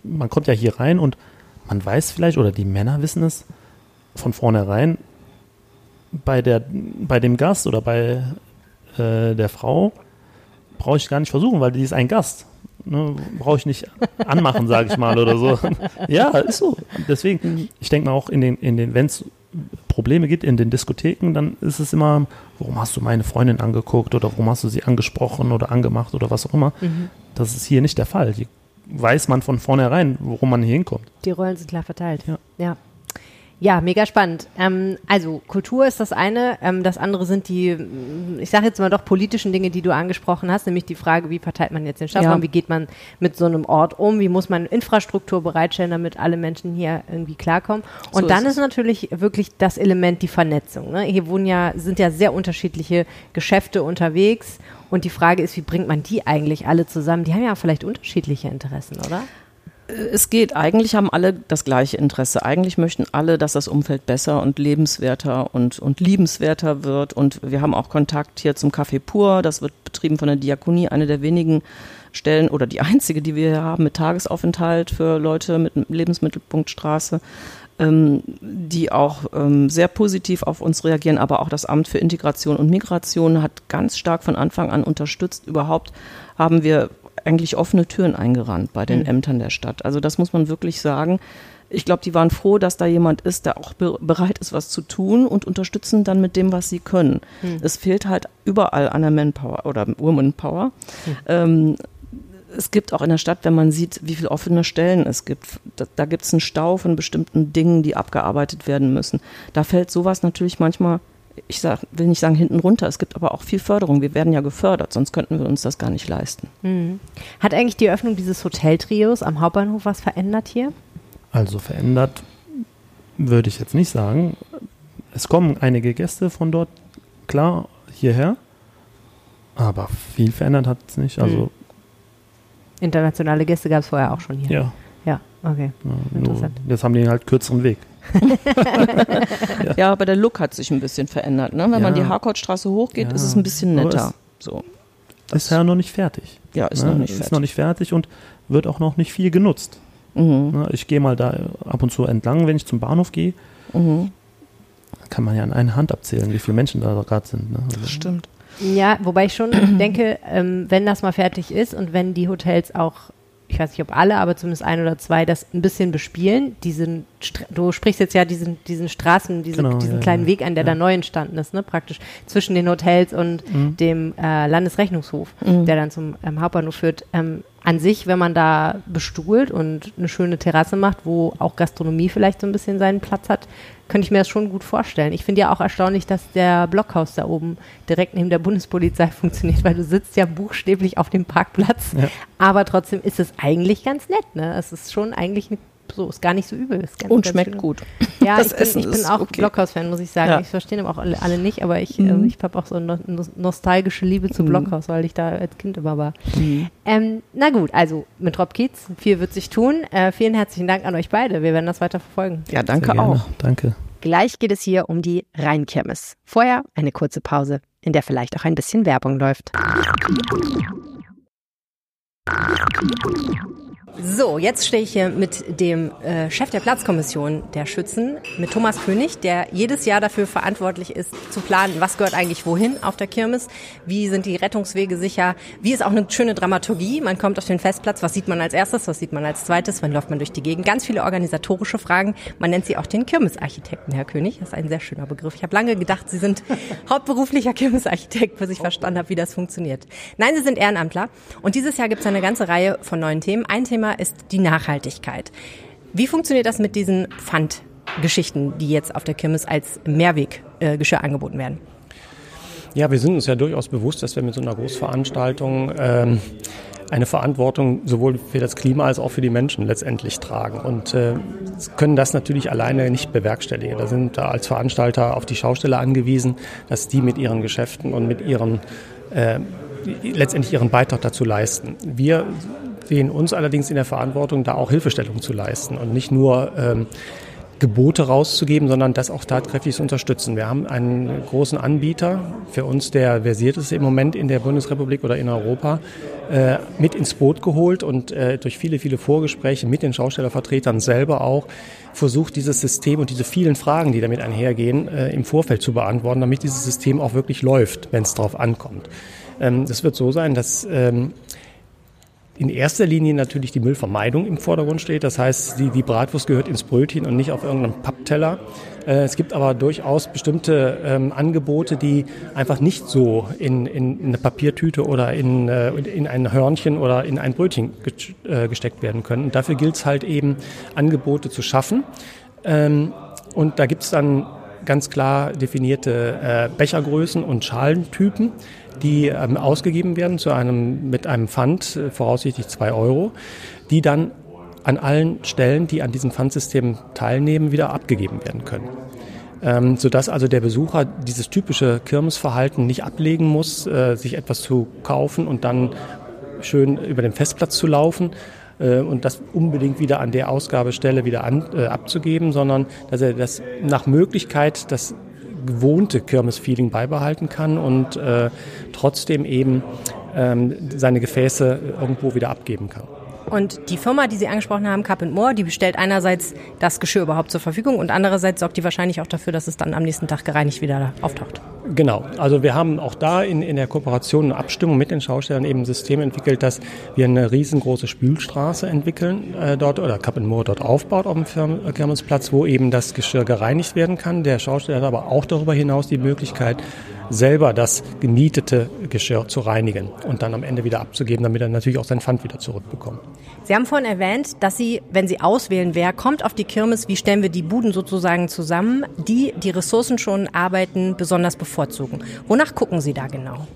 man kommt ja hier rein und man weiß vielleicht, oder die Männer wissen es von vornherein, bei, der, bei dem Gast oder bei äh, der Frau brauche ich gar nicht versuchen, weil die ist ein Gast. Ne, Brauche ich nicht anmachen, sage ich mal, oder so. ja, ist so. Deswegen, ich denke mal auch in den, in den, wenn es Probleme gibt in den Diskotheken, dann ist es immer, warum hast du meine Freundin angeguckt oder warum hast du sie angesprochen oder angemacht oder was auch immer. Mhm. Das ist hier nicht der Fall. Hier weiß man von vornherein, worum man hier hinkommt. Die Rollen sind klar verteilt. Ja. ja. Ja, mega spannend. Ähm, also Kultur ist das eine, ähm, das andere sind die, ich sage jetzt mal doch politischen Dinge, die du angesprochen hast, nämlich die Frage, wie verteilt man jetzt den Stadtraum, ja. wie geht man mit so einem Ort um, wie muss man Infrastruktur bereitstellen, damit alle Menschen hier irgendwie klarkommen. Und so dann ist, ist natürlich wirklich das Element die Vernetzung. Ne? Hier wohnen ja, sind ja sehr unterschiedliche Geschäfte unterwegs und die Frage ist, wie bringt man die eigentlich alle zusammen? Die haben ja vielleicht unterschiedliche Interessen, oder? Es geht, eigentlich haben alle das gleiche Interesse. Eigentlich möchten alle, dass das Umfeld besser und lebenswerter und, und liebenswerter wird. Und wir haben auch Kontakt hier zum Café Pur. Das wird betrieben von der Diakonie, eine der wenigen Stellen oder die einzige, die wir hier haben mit Tagesaufenthalt für Leute mit Lebensmittelpunktstraße, ähm, die auch ähm, sehr positiv auf uns reagieren. Aber auch das Amt für Integration und Migration hat ganz stark von Anfang an unterstützt. Überhaupt haben wir eigentlich offene Türen eingerannt bei den mhm. Ämtern der Stadt. Also das muss man wirklich sagen. Ich glaube, die waren froh, dass da jemand ist, der auch be bereit ist, was zu tun und unterstützen dann mit dem, was sie können. Mhm. Es fehlt halt überall an der Manpower oder Womanpower. Mhm. Ähm, es gibt auch in der Stadt, wenn man sieht, wie viele offene Stellen es gibt, da, da gibt es einen Stau von bestimmten Dingen, die abgearbeitet werden müssen. Da fällt sowas natürlich manchmal ich sag, will nicht sagen hinten runter, es gibt aber auch viel Förderung. Wir werden ja gefördert, sonst könnten wir uns das gar nicht leisten. Mhm. Hat eigentlich die Öffnung dieses Hoteltrios am Hauptbahnhof was verändert hier? Also verändert würde ich jetzt nicht sagen. Es kommen einige Gäste von dort, klar, hierher, aber viel verändert hat es nicht. Also mhm. Internationale Gäste gab es vorher auch schon hier. Ja. Ja, okay. Ja, Interessant. jetzt haben die halt kürzeren Weg. Ja. ja. aber der Look hat sich ein bisschen verändert. Ne? Wenn ja. man die Harcourtstraße hochgeht, ist es ein bisschen netter. so. ist ja noch nicht fertig. Ja, ist ne? noch nicht fertig. Ist noch nicht fertig und wird auch noch nicht viel genutzt. Mhm. Ne? Ich gehe mal da ab und zu entlang, wenn ich zum Bahnhof gehe. Mhm. Kann man ja an einer Hand abzählen, wie viele Menschen da gerade sind. Ne? Also, das stimmt. Ja, wobei ich schon denke, ähm, wenn das mal fertig ist und wenn die Hotels auch ich weiß nicht, ob alle, aber zumindest ein oder zwei, das ein bisschen bespielen. Diesen, du sprichst jetzt ja diesen, diesen Straßen, diesen, genau, diesen ja, kleinen ja. Weg an, der ja. da neu entstanden ist, ne? praktisch zwischen den Hotels und mhm. dem äh, Landesrechnungshof, mhm. der dann zum ähm, Hauptbahnhof führt. Ähm, an sich, wenn man da bestuhlt und eine schöne Terrasse macht, wo auch Gastronomie vielleicht so ein bisschen seinen Platz hat, könnte ich mir das schon gut vorstellen. Ich finde ja auch erstaunlich, dass der Blockhaus da oben direkt neben der Bundespolizei funktioniert, weil du sitzt ja buchstäblich auf dem Parkplatz, ja. aber trotzdem ist es eigentlich ganz nett. Ne? Es ist schon eigentlich eine so, ist gar nicht so übel. Ganz, und schmeckt schön. gut. Ja, das ich bin, ich bin auch okay. Blockhaus-Fan, muss ich sagen. Ja. Ich verstehe aber auch alle, alle, nicht, aber ich, mhm. äh, ich habe auch so eine nostalgische Liebe zu mhm. Blockhaus, weil ich da als Kind immer war. Mhm. Ähm, na gut, also mit Rob Kiez, viel wird sich tun. Äh, vielen herzlichen Dank an euch beide. Wir werden das weiter verfolgen. Ja, danke auch. Danke. Gleich geht es hier um die Rheinkirmes. Vorher eine kurze Pause, in der vielleicht auch ein bisschen Werbung läuft. So, jetzt stehe ich hier mit dem äh, Chef der Platzkommission der Schützen, mit Thomas König, der jedes Jahr dafür verantwortlich ist, zu planen, was gehört eigentlich wohin auf der Kirmes, wie sind die Rettungswege sicher, wie ist auch eine schöne Dramaturgie, man kommt auf den Festplatz, was sieht man als erstes, was sieht man als zweites, wann läuft man durch die Gegend, ganz viele organisatorische Fragen, man nennt sie auch den Kirmesarchitekten, Herr König, das ist ein sehr schöner Begriff. Ich habe lange gedacht, Sie sind hauptberuflicher Kirmesarchitekt, bis ich verstanden habe, wie das funktioniert. Nein, Sie sind Ehrenamtler und dieses Jahr gibt es eine ganze Reihe von neuen Themen. Ein Thema Thema ist die Nachhaltigkeit. Wie funktioniert das mit diesen Pfandgeschichten, die jetzt auf der Kirmes als Mehrweggeschirr angeboten werden? Ja, wir sind uns ja durchaus bewusst, dass wir mit so einer Großveranstaltung ähm, eine Verantwortung sowohl für das Klima als auch für die Menschen letztendlich tragen und äh, können das natürlich alleine nicht bewerkstelligen. Da sind da als Veranstalter auf die Schausteller angewiesen, dass die mit ihren Geschäften und mit ihren äh, letztendlich ihren Beitrag dazu leisten. Wir sehen uns allerdings in der Verantwortung, da auch Hilfestellung zu leisten und nicht nur ähm, Gebote rauszugeben, sondern das auch tatkräftig zu unterstützen. Wir haben einen großen Anbieter, für uns der versierteste im Moment in der Bundesrepublik oder in Europa, äh, mit ins Boot geholt und äh, durch viele, viele Vorgespräche mit den Schaustellervertretern selber auch versucht, dieses System und diese vielen Fragen, die damit einhergehen, äh, im Vorfeld zu beantworten, damit dieses System auch wirklich läuft, wenn es darauf ankommt. Ähm, das wird so sein, dass ähm, in erster Linie natürlich die Müllvermeidung im Vordergrund steht. Das heißt, die, die Bratwurst gehört ins Brötchen und nicht auf irgendeinem Pappteller. Äh, es gibt aber durchaus bestimmte ähm, Angebote, die einfach nicht so in, in, in eine Papiertüte oder in, äh, in ein Hörnchen oder in ein Brötchen äh, gesteckt werden können. Und dafür gilt es halt eben, Angebote zu schaffen. Ähm, Und da gibt es dann ganz klar definierte äh, Bechergrößen und Schalentypen, die ähm, ausgegeben werden zu einem, mit einem Pfand, äh, voraussichtlich zwei Euro, die dann an allen Stellen, die an diesem Pfandsystem teilnehmen, wieder abgegeben werden können. Ähm, sodass also der Besucher dieses typische Kirmesverhalten nicht ablegen muss, äh, sich etwas zu kaufen und dann schön über den Festplatz zu laufen, äh, und das unbedingt wieder an der Ausgabestelle wieder an, äh, abzugeben, sondern dass er das nach Möglichkeit das gewohnte Kirmes-Feeling beibehalten kann und äh, trotzdem eben ähm, seine Gefäße irgendwo wieder abgeben kann. Und die Firma, die Sie angesprochen haben, Cup More, die bestellt einerseits das Geschirr überhaupt zur Verfügung und andererseits sorgt die wahrscheinlich auch dafür, dass es dann am nächsten Tag gereinigt wieder auftaucht. Genau. Also wir haben auch da in, in der Kooperation und Abstimmung mit den Schaustellern eben ein System entwickelt, dass wir eine riesengroße Spülstraße entwickeln äh, dort oder Cup More dort aufbaut auf dem Kirmesplatz, wo eben das Geschirr gereinigt werden kann. Der Schausteller hat aber auch darüber hinaus die Möglichkeit, selber das gemietete Geschirr zu reinigen und dann am Ende wieder abzugeben, damit er natürlich auch sein Pfand wieder zurückbekommt. Sie haben vorhin erwähnt, dass Sie, wenn Sie auswählen, wer kommt auf die Kirmes, wie stellen wir die Buden sozusagen zusammen, die die Ressourcen schon arbeiten, besonders bevorzugen. Wonach gucken Sie da genau?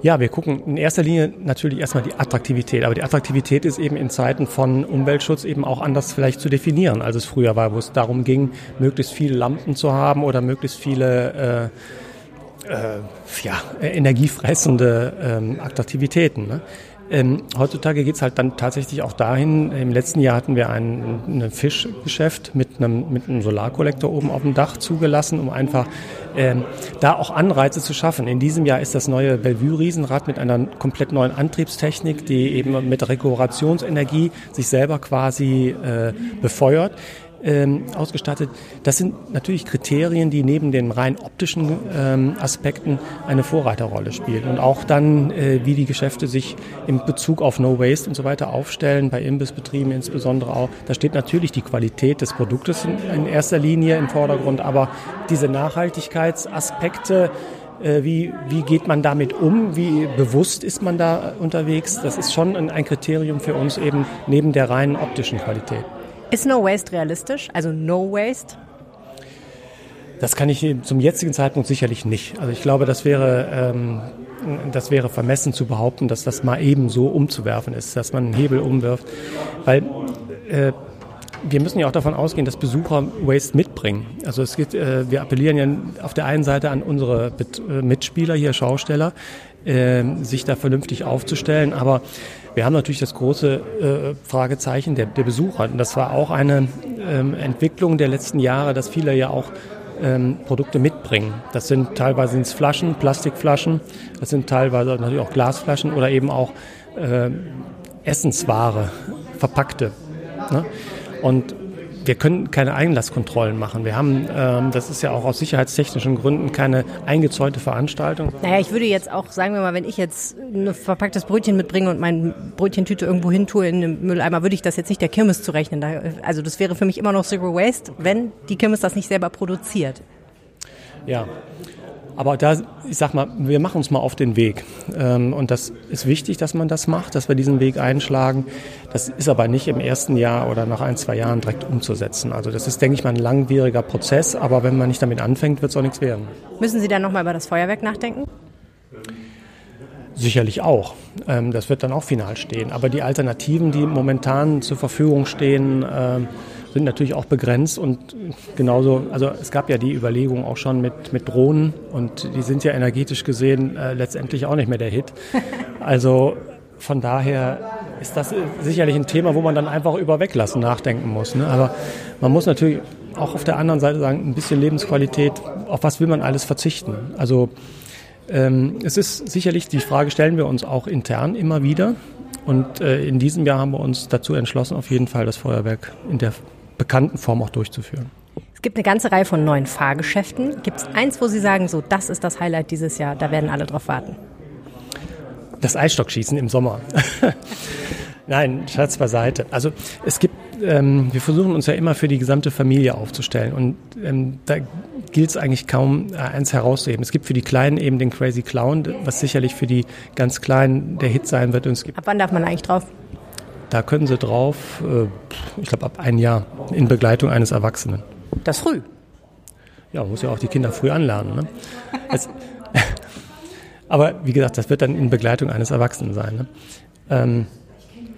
Ja, wir gucken in erster Linie natürlich erstmal die Attraktivität. Aber die Attraktivität ist eben in Zeiten von Umweltschutz eben auch anders vielleicht zu definieren, als es früher war, wo es darum ging, möglichst viele Lampen zu haben oder möglichst viele äh, äh, ja, energiefressende ähm, Attraktivitäten. Ne? Ähm, heutzutage geht es halt dann tatsächlich auch dahin, im letzten Jahr hatten wir ein, ein Fischgeschäft mit einem, mit einem Solarkollektor oben auf dem Dach zugelassen, um einfach ähm, da auch Anreize zu schaffen. In diesem Jahr ist das neue Bellevue-Riesenrad mit einer komplett neuen Antriebstechnik, die eben mit Rekuperationsenergie sich selber quasi äh, befeuert ähm, ausgestattet. Das sind natürlich Kriterien, die neben den rein optischen ähm, Aspekten eine Vorreiterrolle spielen. Und auch dann, äh, wie die Geschäfte sich in Bezug auf No Waste und so weiter aufstellen, bei Imbissbetrieben insbesondere auch. Da steht natürlich die Qualität des Produktes in, in erster Linie im Vordergrund, aber diese Nachhaltigkeitsaspekte, äh, wie, wie geht man damit um? Wie bewusst ist man da unterwegs? Das ist schon ein Kriterium für uns eben neben der reinen optischen Qualität. Ist No Waste realistisch? Also No Waste? Das kann ich zum jetzigen Zeitpunkt sicherlich nicht. Also ich glaube, das wäre, ähm, das wäre vermessen zu behaupten, dass das mal eben so umzuwerfen ist, dass man einen Hebel umwirft. Weil äh, wir müssen ja auch davon ausgehen, dass Besucher Waste mitbringen. Also es geht, äh, wir appellieren ja auf der einen Seite an unsere äh, Mitspieler hier, Schausteller, äh, sich da vernünftig aufzustellen, aber wir haben natürlich das große äh, Fragezeichen der, der, Besucher. Und das war auch eine ähm, Entwicklung der letzten Jahre, dass viele ja auch ähm, Produkte mitbringen. Das sind teilweise sind's Flaschen, Plastikflaschen, das sind teilweise natürlich auch Glasflaschen oder eben auch äh, Essensware, verpackte. Ne? Und wir können keine Einlasskontrollen machen. Wir haben, ähm, das ist ja auch aus sicherheitstechnischen Gründen keine eingezäunte Veranstaltung. Naja, ich würde jetzt auch, sagen wir mal, wenn ich jetzt ein verpacktes Brötchen mitbringe und mein Brötchentüte irgendwo hin tue in den Mülleimer, würde ich das jetzt nicht der Kirmes zurechnen. Also das wäre für mich immer noch Zero Waste, wenn die Kirmes das nicht selber produziert. Ja, aber da, ich sag mal, wir machen uns mal auf den Weg. Ähm, und das ist wichtig, dass man das macht, dass wir diesen Weg einschlagen. Das ist aber nicht im ersten Jahr oder nach ein, zwei Jahren direkt umzusetzen. Also das ist, denke ich mal, ein langwieriger Prozess. Aber wenn man nicht damit anfängt, wird es auch nichts werden. Müssen Sie dann nochmal über das Feuerwerk nachdenken? Sicherlich auch. Ähm, das wird dann auch final stehen. Aber die Alternativen, die momentan zur Verfügung stehen, ähm, sind natürlich auch begrenzt und genauso, also es gab ja die Überlegung auch schon mit, mit Drohnen und die sind ja energetisch gesehen äh, letztendlich auch nicht mehr der Hit. Also von daher ist das sicherlich ein Thema, wo man dann einfach über Weglassen nachdenken muss. Ne? Aber man muss natürlich auch auf der anderen Seite sagen, ein bisschen Lebensqualität, auf was will man alles verzichten? Also ähm, es ist sicherlich, die Frage stellen wir uns auch intern immer wieder. Und äh, in diesem Jahr haben wir uns dazu entschlossen, auf jeden Fall das Feuerwerk in der bekannten Form auch durchzuführen. Es gibt eine ganze Reihe von neuen Fahrgeschäften. Gibt es eins, wo Sie sagen, so das ist das Highlight dieses Jahr, da werden alle drauf warten? Das Eisstockschießen im Sommer. Nein, Scherz beiseite. Also es gibt, ähm, wir versuchen uns ja immer für die gesamte Familie aufzustellen und ähm, da gilt es eigentlich kaum äh, eins herauszuheben. Es gibt für die Kleinen eben den Crazy Clown, was sicherlich für die ganz Kleinen der Hit sein wird. Und Ab wann darf man eigentlich drauf? Da können Sie drauf, äh, ich glaube ab ein Jahr, in Begleitung eines Erwachsenen. Das früh. Ja, man muss ja auch die Kinder früh anlernen. Ne? Es, aber wie gesagt, das wird dann in Begleitung eines Erwachsenen sein. Ne? Ähm,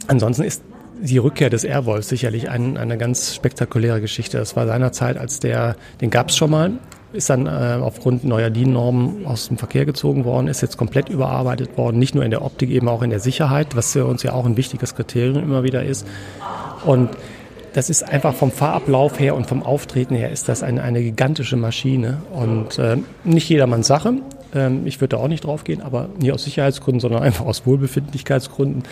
ansonsten ist die Rückkehr des Airwolf sicherlich ein, eine ganz spektakuläre Geschichte. Das war seinerzeit, als der, den gab es schon mal, ist dann äh, aufgrund neuer DIN-Normen aus dem Verkehr gezogen worden, ist jetzt komplett überarbeitet worden, nicht nur in der Optik, eben auch in der Sicherheit, was für uns ja auch ein wichtiges Kriterium immer wieder ist. Und das ist einfach vom Fahrablauf her und vom Auftreten her ist das eine, eine gigantische Maschine und äh, nicht jedermanns Sache. Ähm, ich würde da auch nicht drauf gehen, aber nicht aus Sicherheitsgründen, sondern einfach aus Wohlbefindlichkeitsgründen.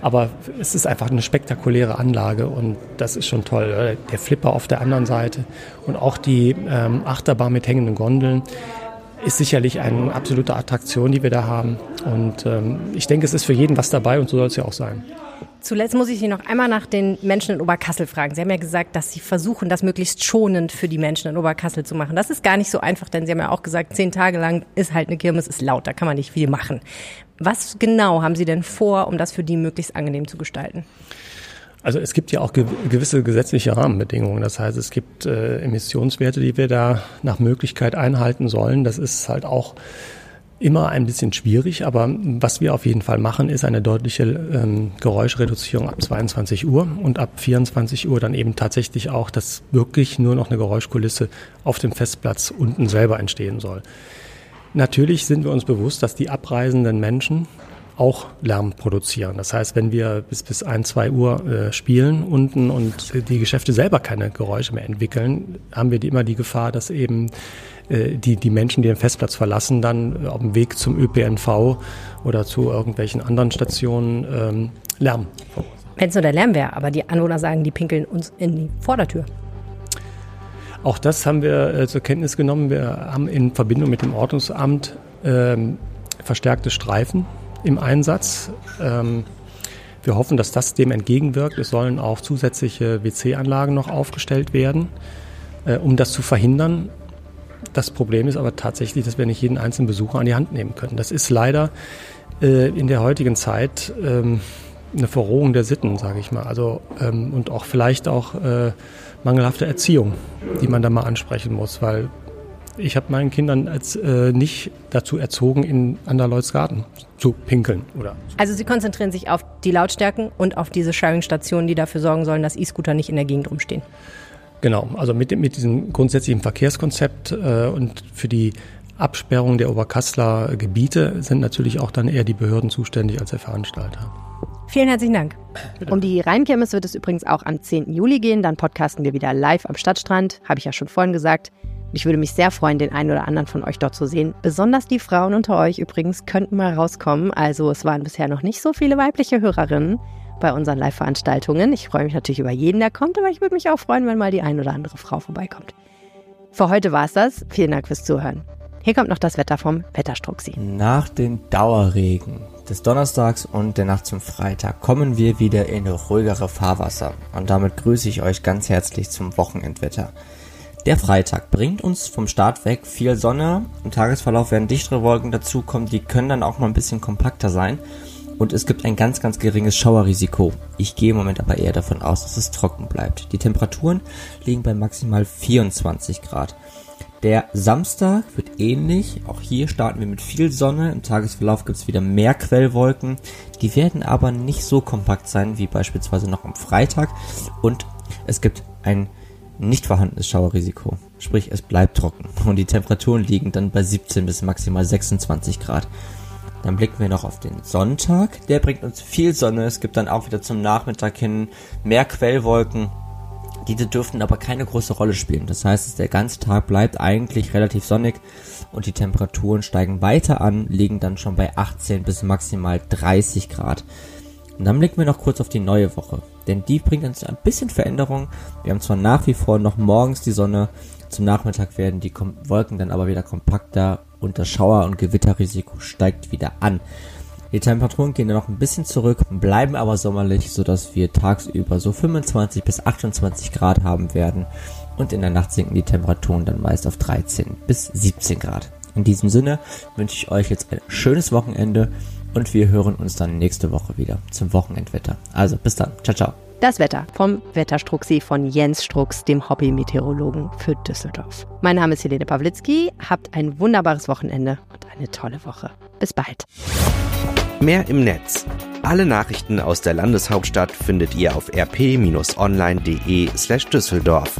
Aber es ist einfach eine spektakuläre Anlage und das ist schon toll. Der Flipper auf der anderen Seite und auch die ähm, Achterbahn mit hängenden Gondeln ist sicherlich eine absolute Attraktion, die wir da haben. Und ähm, ich denke, es ist für jeden was dabei und so soll es ja auch sein. Zuletzt muss ich Sie noch einmal nach den Menschen in Oberkassel fragen. Sie haben ja gesagt, dass Sie versuchen, das möglichst schonend für die Menschen in Oberkassel zu machen. Das ist gar nicht so einfach, denn Sie haben ja auch gesagt, zehn Tage lang ist halt eine Kirmes, ist laut, da kann man nicht viel machen. Was genau haben Sie denn vor, um das für die möglichst angenehm zu gestalten? Also es gibt ja auch gewisse gesetzliche Rahmenbedingungen. Das heißt, es gibt äh, Emissionswerte, die wir da nach Möglichkeit einhalten sollen. Das ist halt auch immer ein bisschen schwierig, aber was wir auf jeden Fall machen, ist eine deutliche ähm, Geräuschreduzierung ab 22 Uhr und ab 24 Uhr dann eben tatsächlich auch, dass wirklich nur noch eine Geräuschkulisse auf dem Festplatz unten selber entstehen soll. Natürlich sind wir uns bewusst, dass die abreisenden Menschen auch Lärm produzieren. Das heißt, wenn wir bis bis ein, zwei Uhr äh, spielen unten und die Geschäfte selber keine Geräusche mehr entwickeln, haben wir die, immer die Gefahr, dass eben die, die Menschen, die den Festplatz verlassen, dann auf dem Weg zum ÖPNV oder zu irgendwelchen anderen Stationen ähm, Lärm. Wenn es nur der Lärm wäre, aber die Anwohner sagen, die pinkeln uns in die Vordertür. Auch das haben wir äh, zur Kenntnis genommen. Wir haben in Verbindung mit dem Ordnungsamt ähm, verstärkte Streifen im Einsatz. Ähm, wir hoffen, dass das dem entgegenwirkt. Es sollen auch zusätzliche WC-Anlagen noch aufgestellt werden, äh, um das zu verhindern. Das Problem ist aber tatsächlich, dass wir nicht jeden einzelnen Besucher an die Hand nehmen können. Das ist leider äh, in der heutigen Zeit ähm, eine Verrohung der Sitten, sage ich mal. Also ähm, und auch vielleicht auch äh, mangelhafte Erziehung, die man da mal ansprechen muss, weil ich habe meinen Kindern als äh, nicht dazu erzogen, in Anderleuts Garten zu pinkeln. Oder also Sie konzentrieren sich auf die Lautstärken und auf diese Sharing-Stationen, die dafür sorgen sollen, dass E-Scooter nicht in der Gegend rumstehen. Genau, also mit, mit diesem grundsätzlichen Verkehrskonzept äh, und für die Absperrung der Oberkassler Gebiete sind natürlich auch dann eher die Behörden zuständig als der Veranstalter. Vielen herzlichen Dank. Bitte. Um die Rheinkirmes wird es übrigens auch am 10. Juli gehen. Dann podcasten wir wieder live am Stadtstrand. Habe ich ja schon vorhin gesagt. Ich würde mich sehr freuen, den einen oder anderen von euch dort zu sehen. Besonders die Frauen unter euch übrigens könnten mal rauskommen. Also es waren bisher noch nicht so viele weibliche Hörerinnen bei unseren Live-Veranstaltungen. Ich freue mich natürlich über jeden, der kommt, aber ich würde mich auch freuen, wenn mal die ein oder andere Frau vorbeikommt. Für heute war es das. Vielen Dank fürs Zuhören. Hier kommt noch das Wetter vom Wetterstruxi. Nach den Dauerregen des Donnerstags und der Nacht zum Freitag kommen wir wieder in ruhigere Fahrwasser. Und damit grüße ich euch ganz herzlich zum Wochenendwetter. Der Freitag bringt uns vom Start weg viel Sonne. Im Tagesverlauf werden dichtere Wolken dazukommen, die können dann auch mal ein bisschen kompakter sein und es gibt ein ganz, ganz geringes Schauerrisiko. Ich gehe im Moment aber eher davon aus, dass es trocken bleibt. Die Temperaturen liegen bei maximal 24 Grad. Der Samstag wird ähnlich. Auch hier starten wir mit viel Sonne. Im Tagesverlauf gibt es wieder mehr Quellwolken. Die werden aber nicht so kompakt sein wie beispielsweise noch am Freitag. Und es gibt ein nicht vorhandenes Schauerrisiko. Sprich, es bleibt trocken. Und die Temperaturen liegen dann bei 17 bis maximal 26 Grad. Dann blicken wir noch auf den Sonntag. Der bringt uns viel Sonne. Es gibt dann auch wieder zum Nachmittag hin mehr Quellwolken. Diese dürften aber keine große Rolle spielen. Das heißt, der ganze Tag bleibt eigentlich relativ sonnig und die Temperaturen steigen weiter an, liegen dann schon bei 18 bis maximal 30 Grad. Und dann blicken wir noch kurz auf die neue Woche, denn die bringt uns ein bisschen Veränderung. Wir haben zwar nach wie vor noch morgens die Sonne, zum Nachmittag werden die Wolken dann aber wieder kompakter und das Schauer- und Gewitterrisiko steigt wieder an. Die Temperaturen gehen dann noch ein bisschen zurück, bleiben aber sommerlich, sodass wir tagsüber so 25 bis 28 Grad haben werden und in der Nacht sinken die Temperaturen dann meist auf 13 bis 17 Grad. In diesem Sinne wünsche ich euch jetzt ein schönes Wochenende und wir hören uns dann nächste Woche wieder zum Wochenendwetter. Also bis dann. Ciao, ciao. Das Wetter vom Wetterstruxi von Jens Strux, dem Hobby-Meteorologen für Düsseldorf. Mein Name ist Helene Pawlitzki. Habt ein wunderbares Wochenende und eine tolle Woche. Bis bald. Mehr im Netz. Alle Nachrichten aus der Landeshauptstadt findet ihr auf rp-online.de slash Düsseldorf.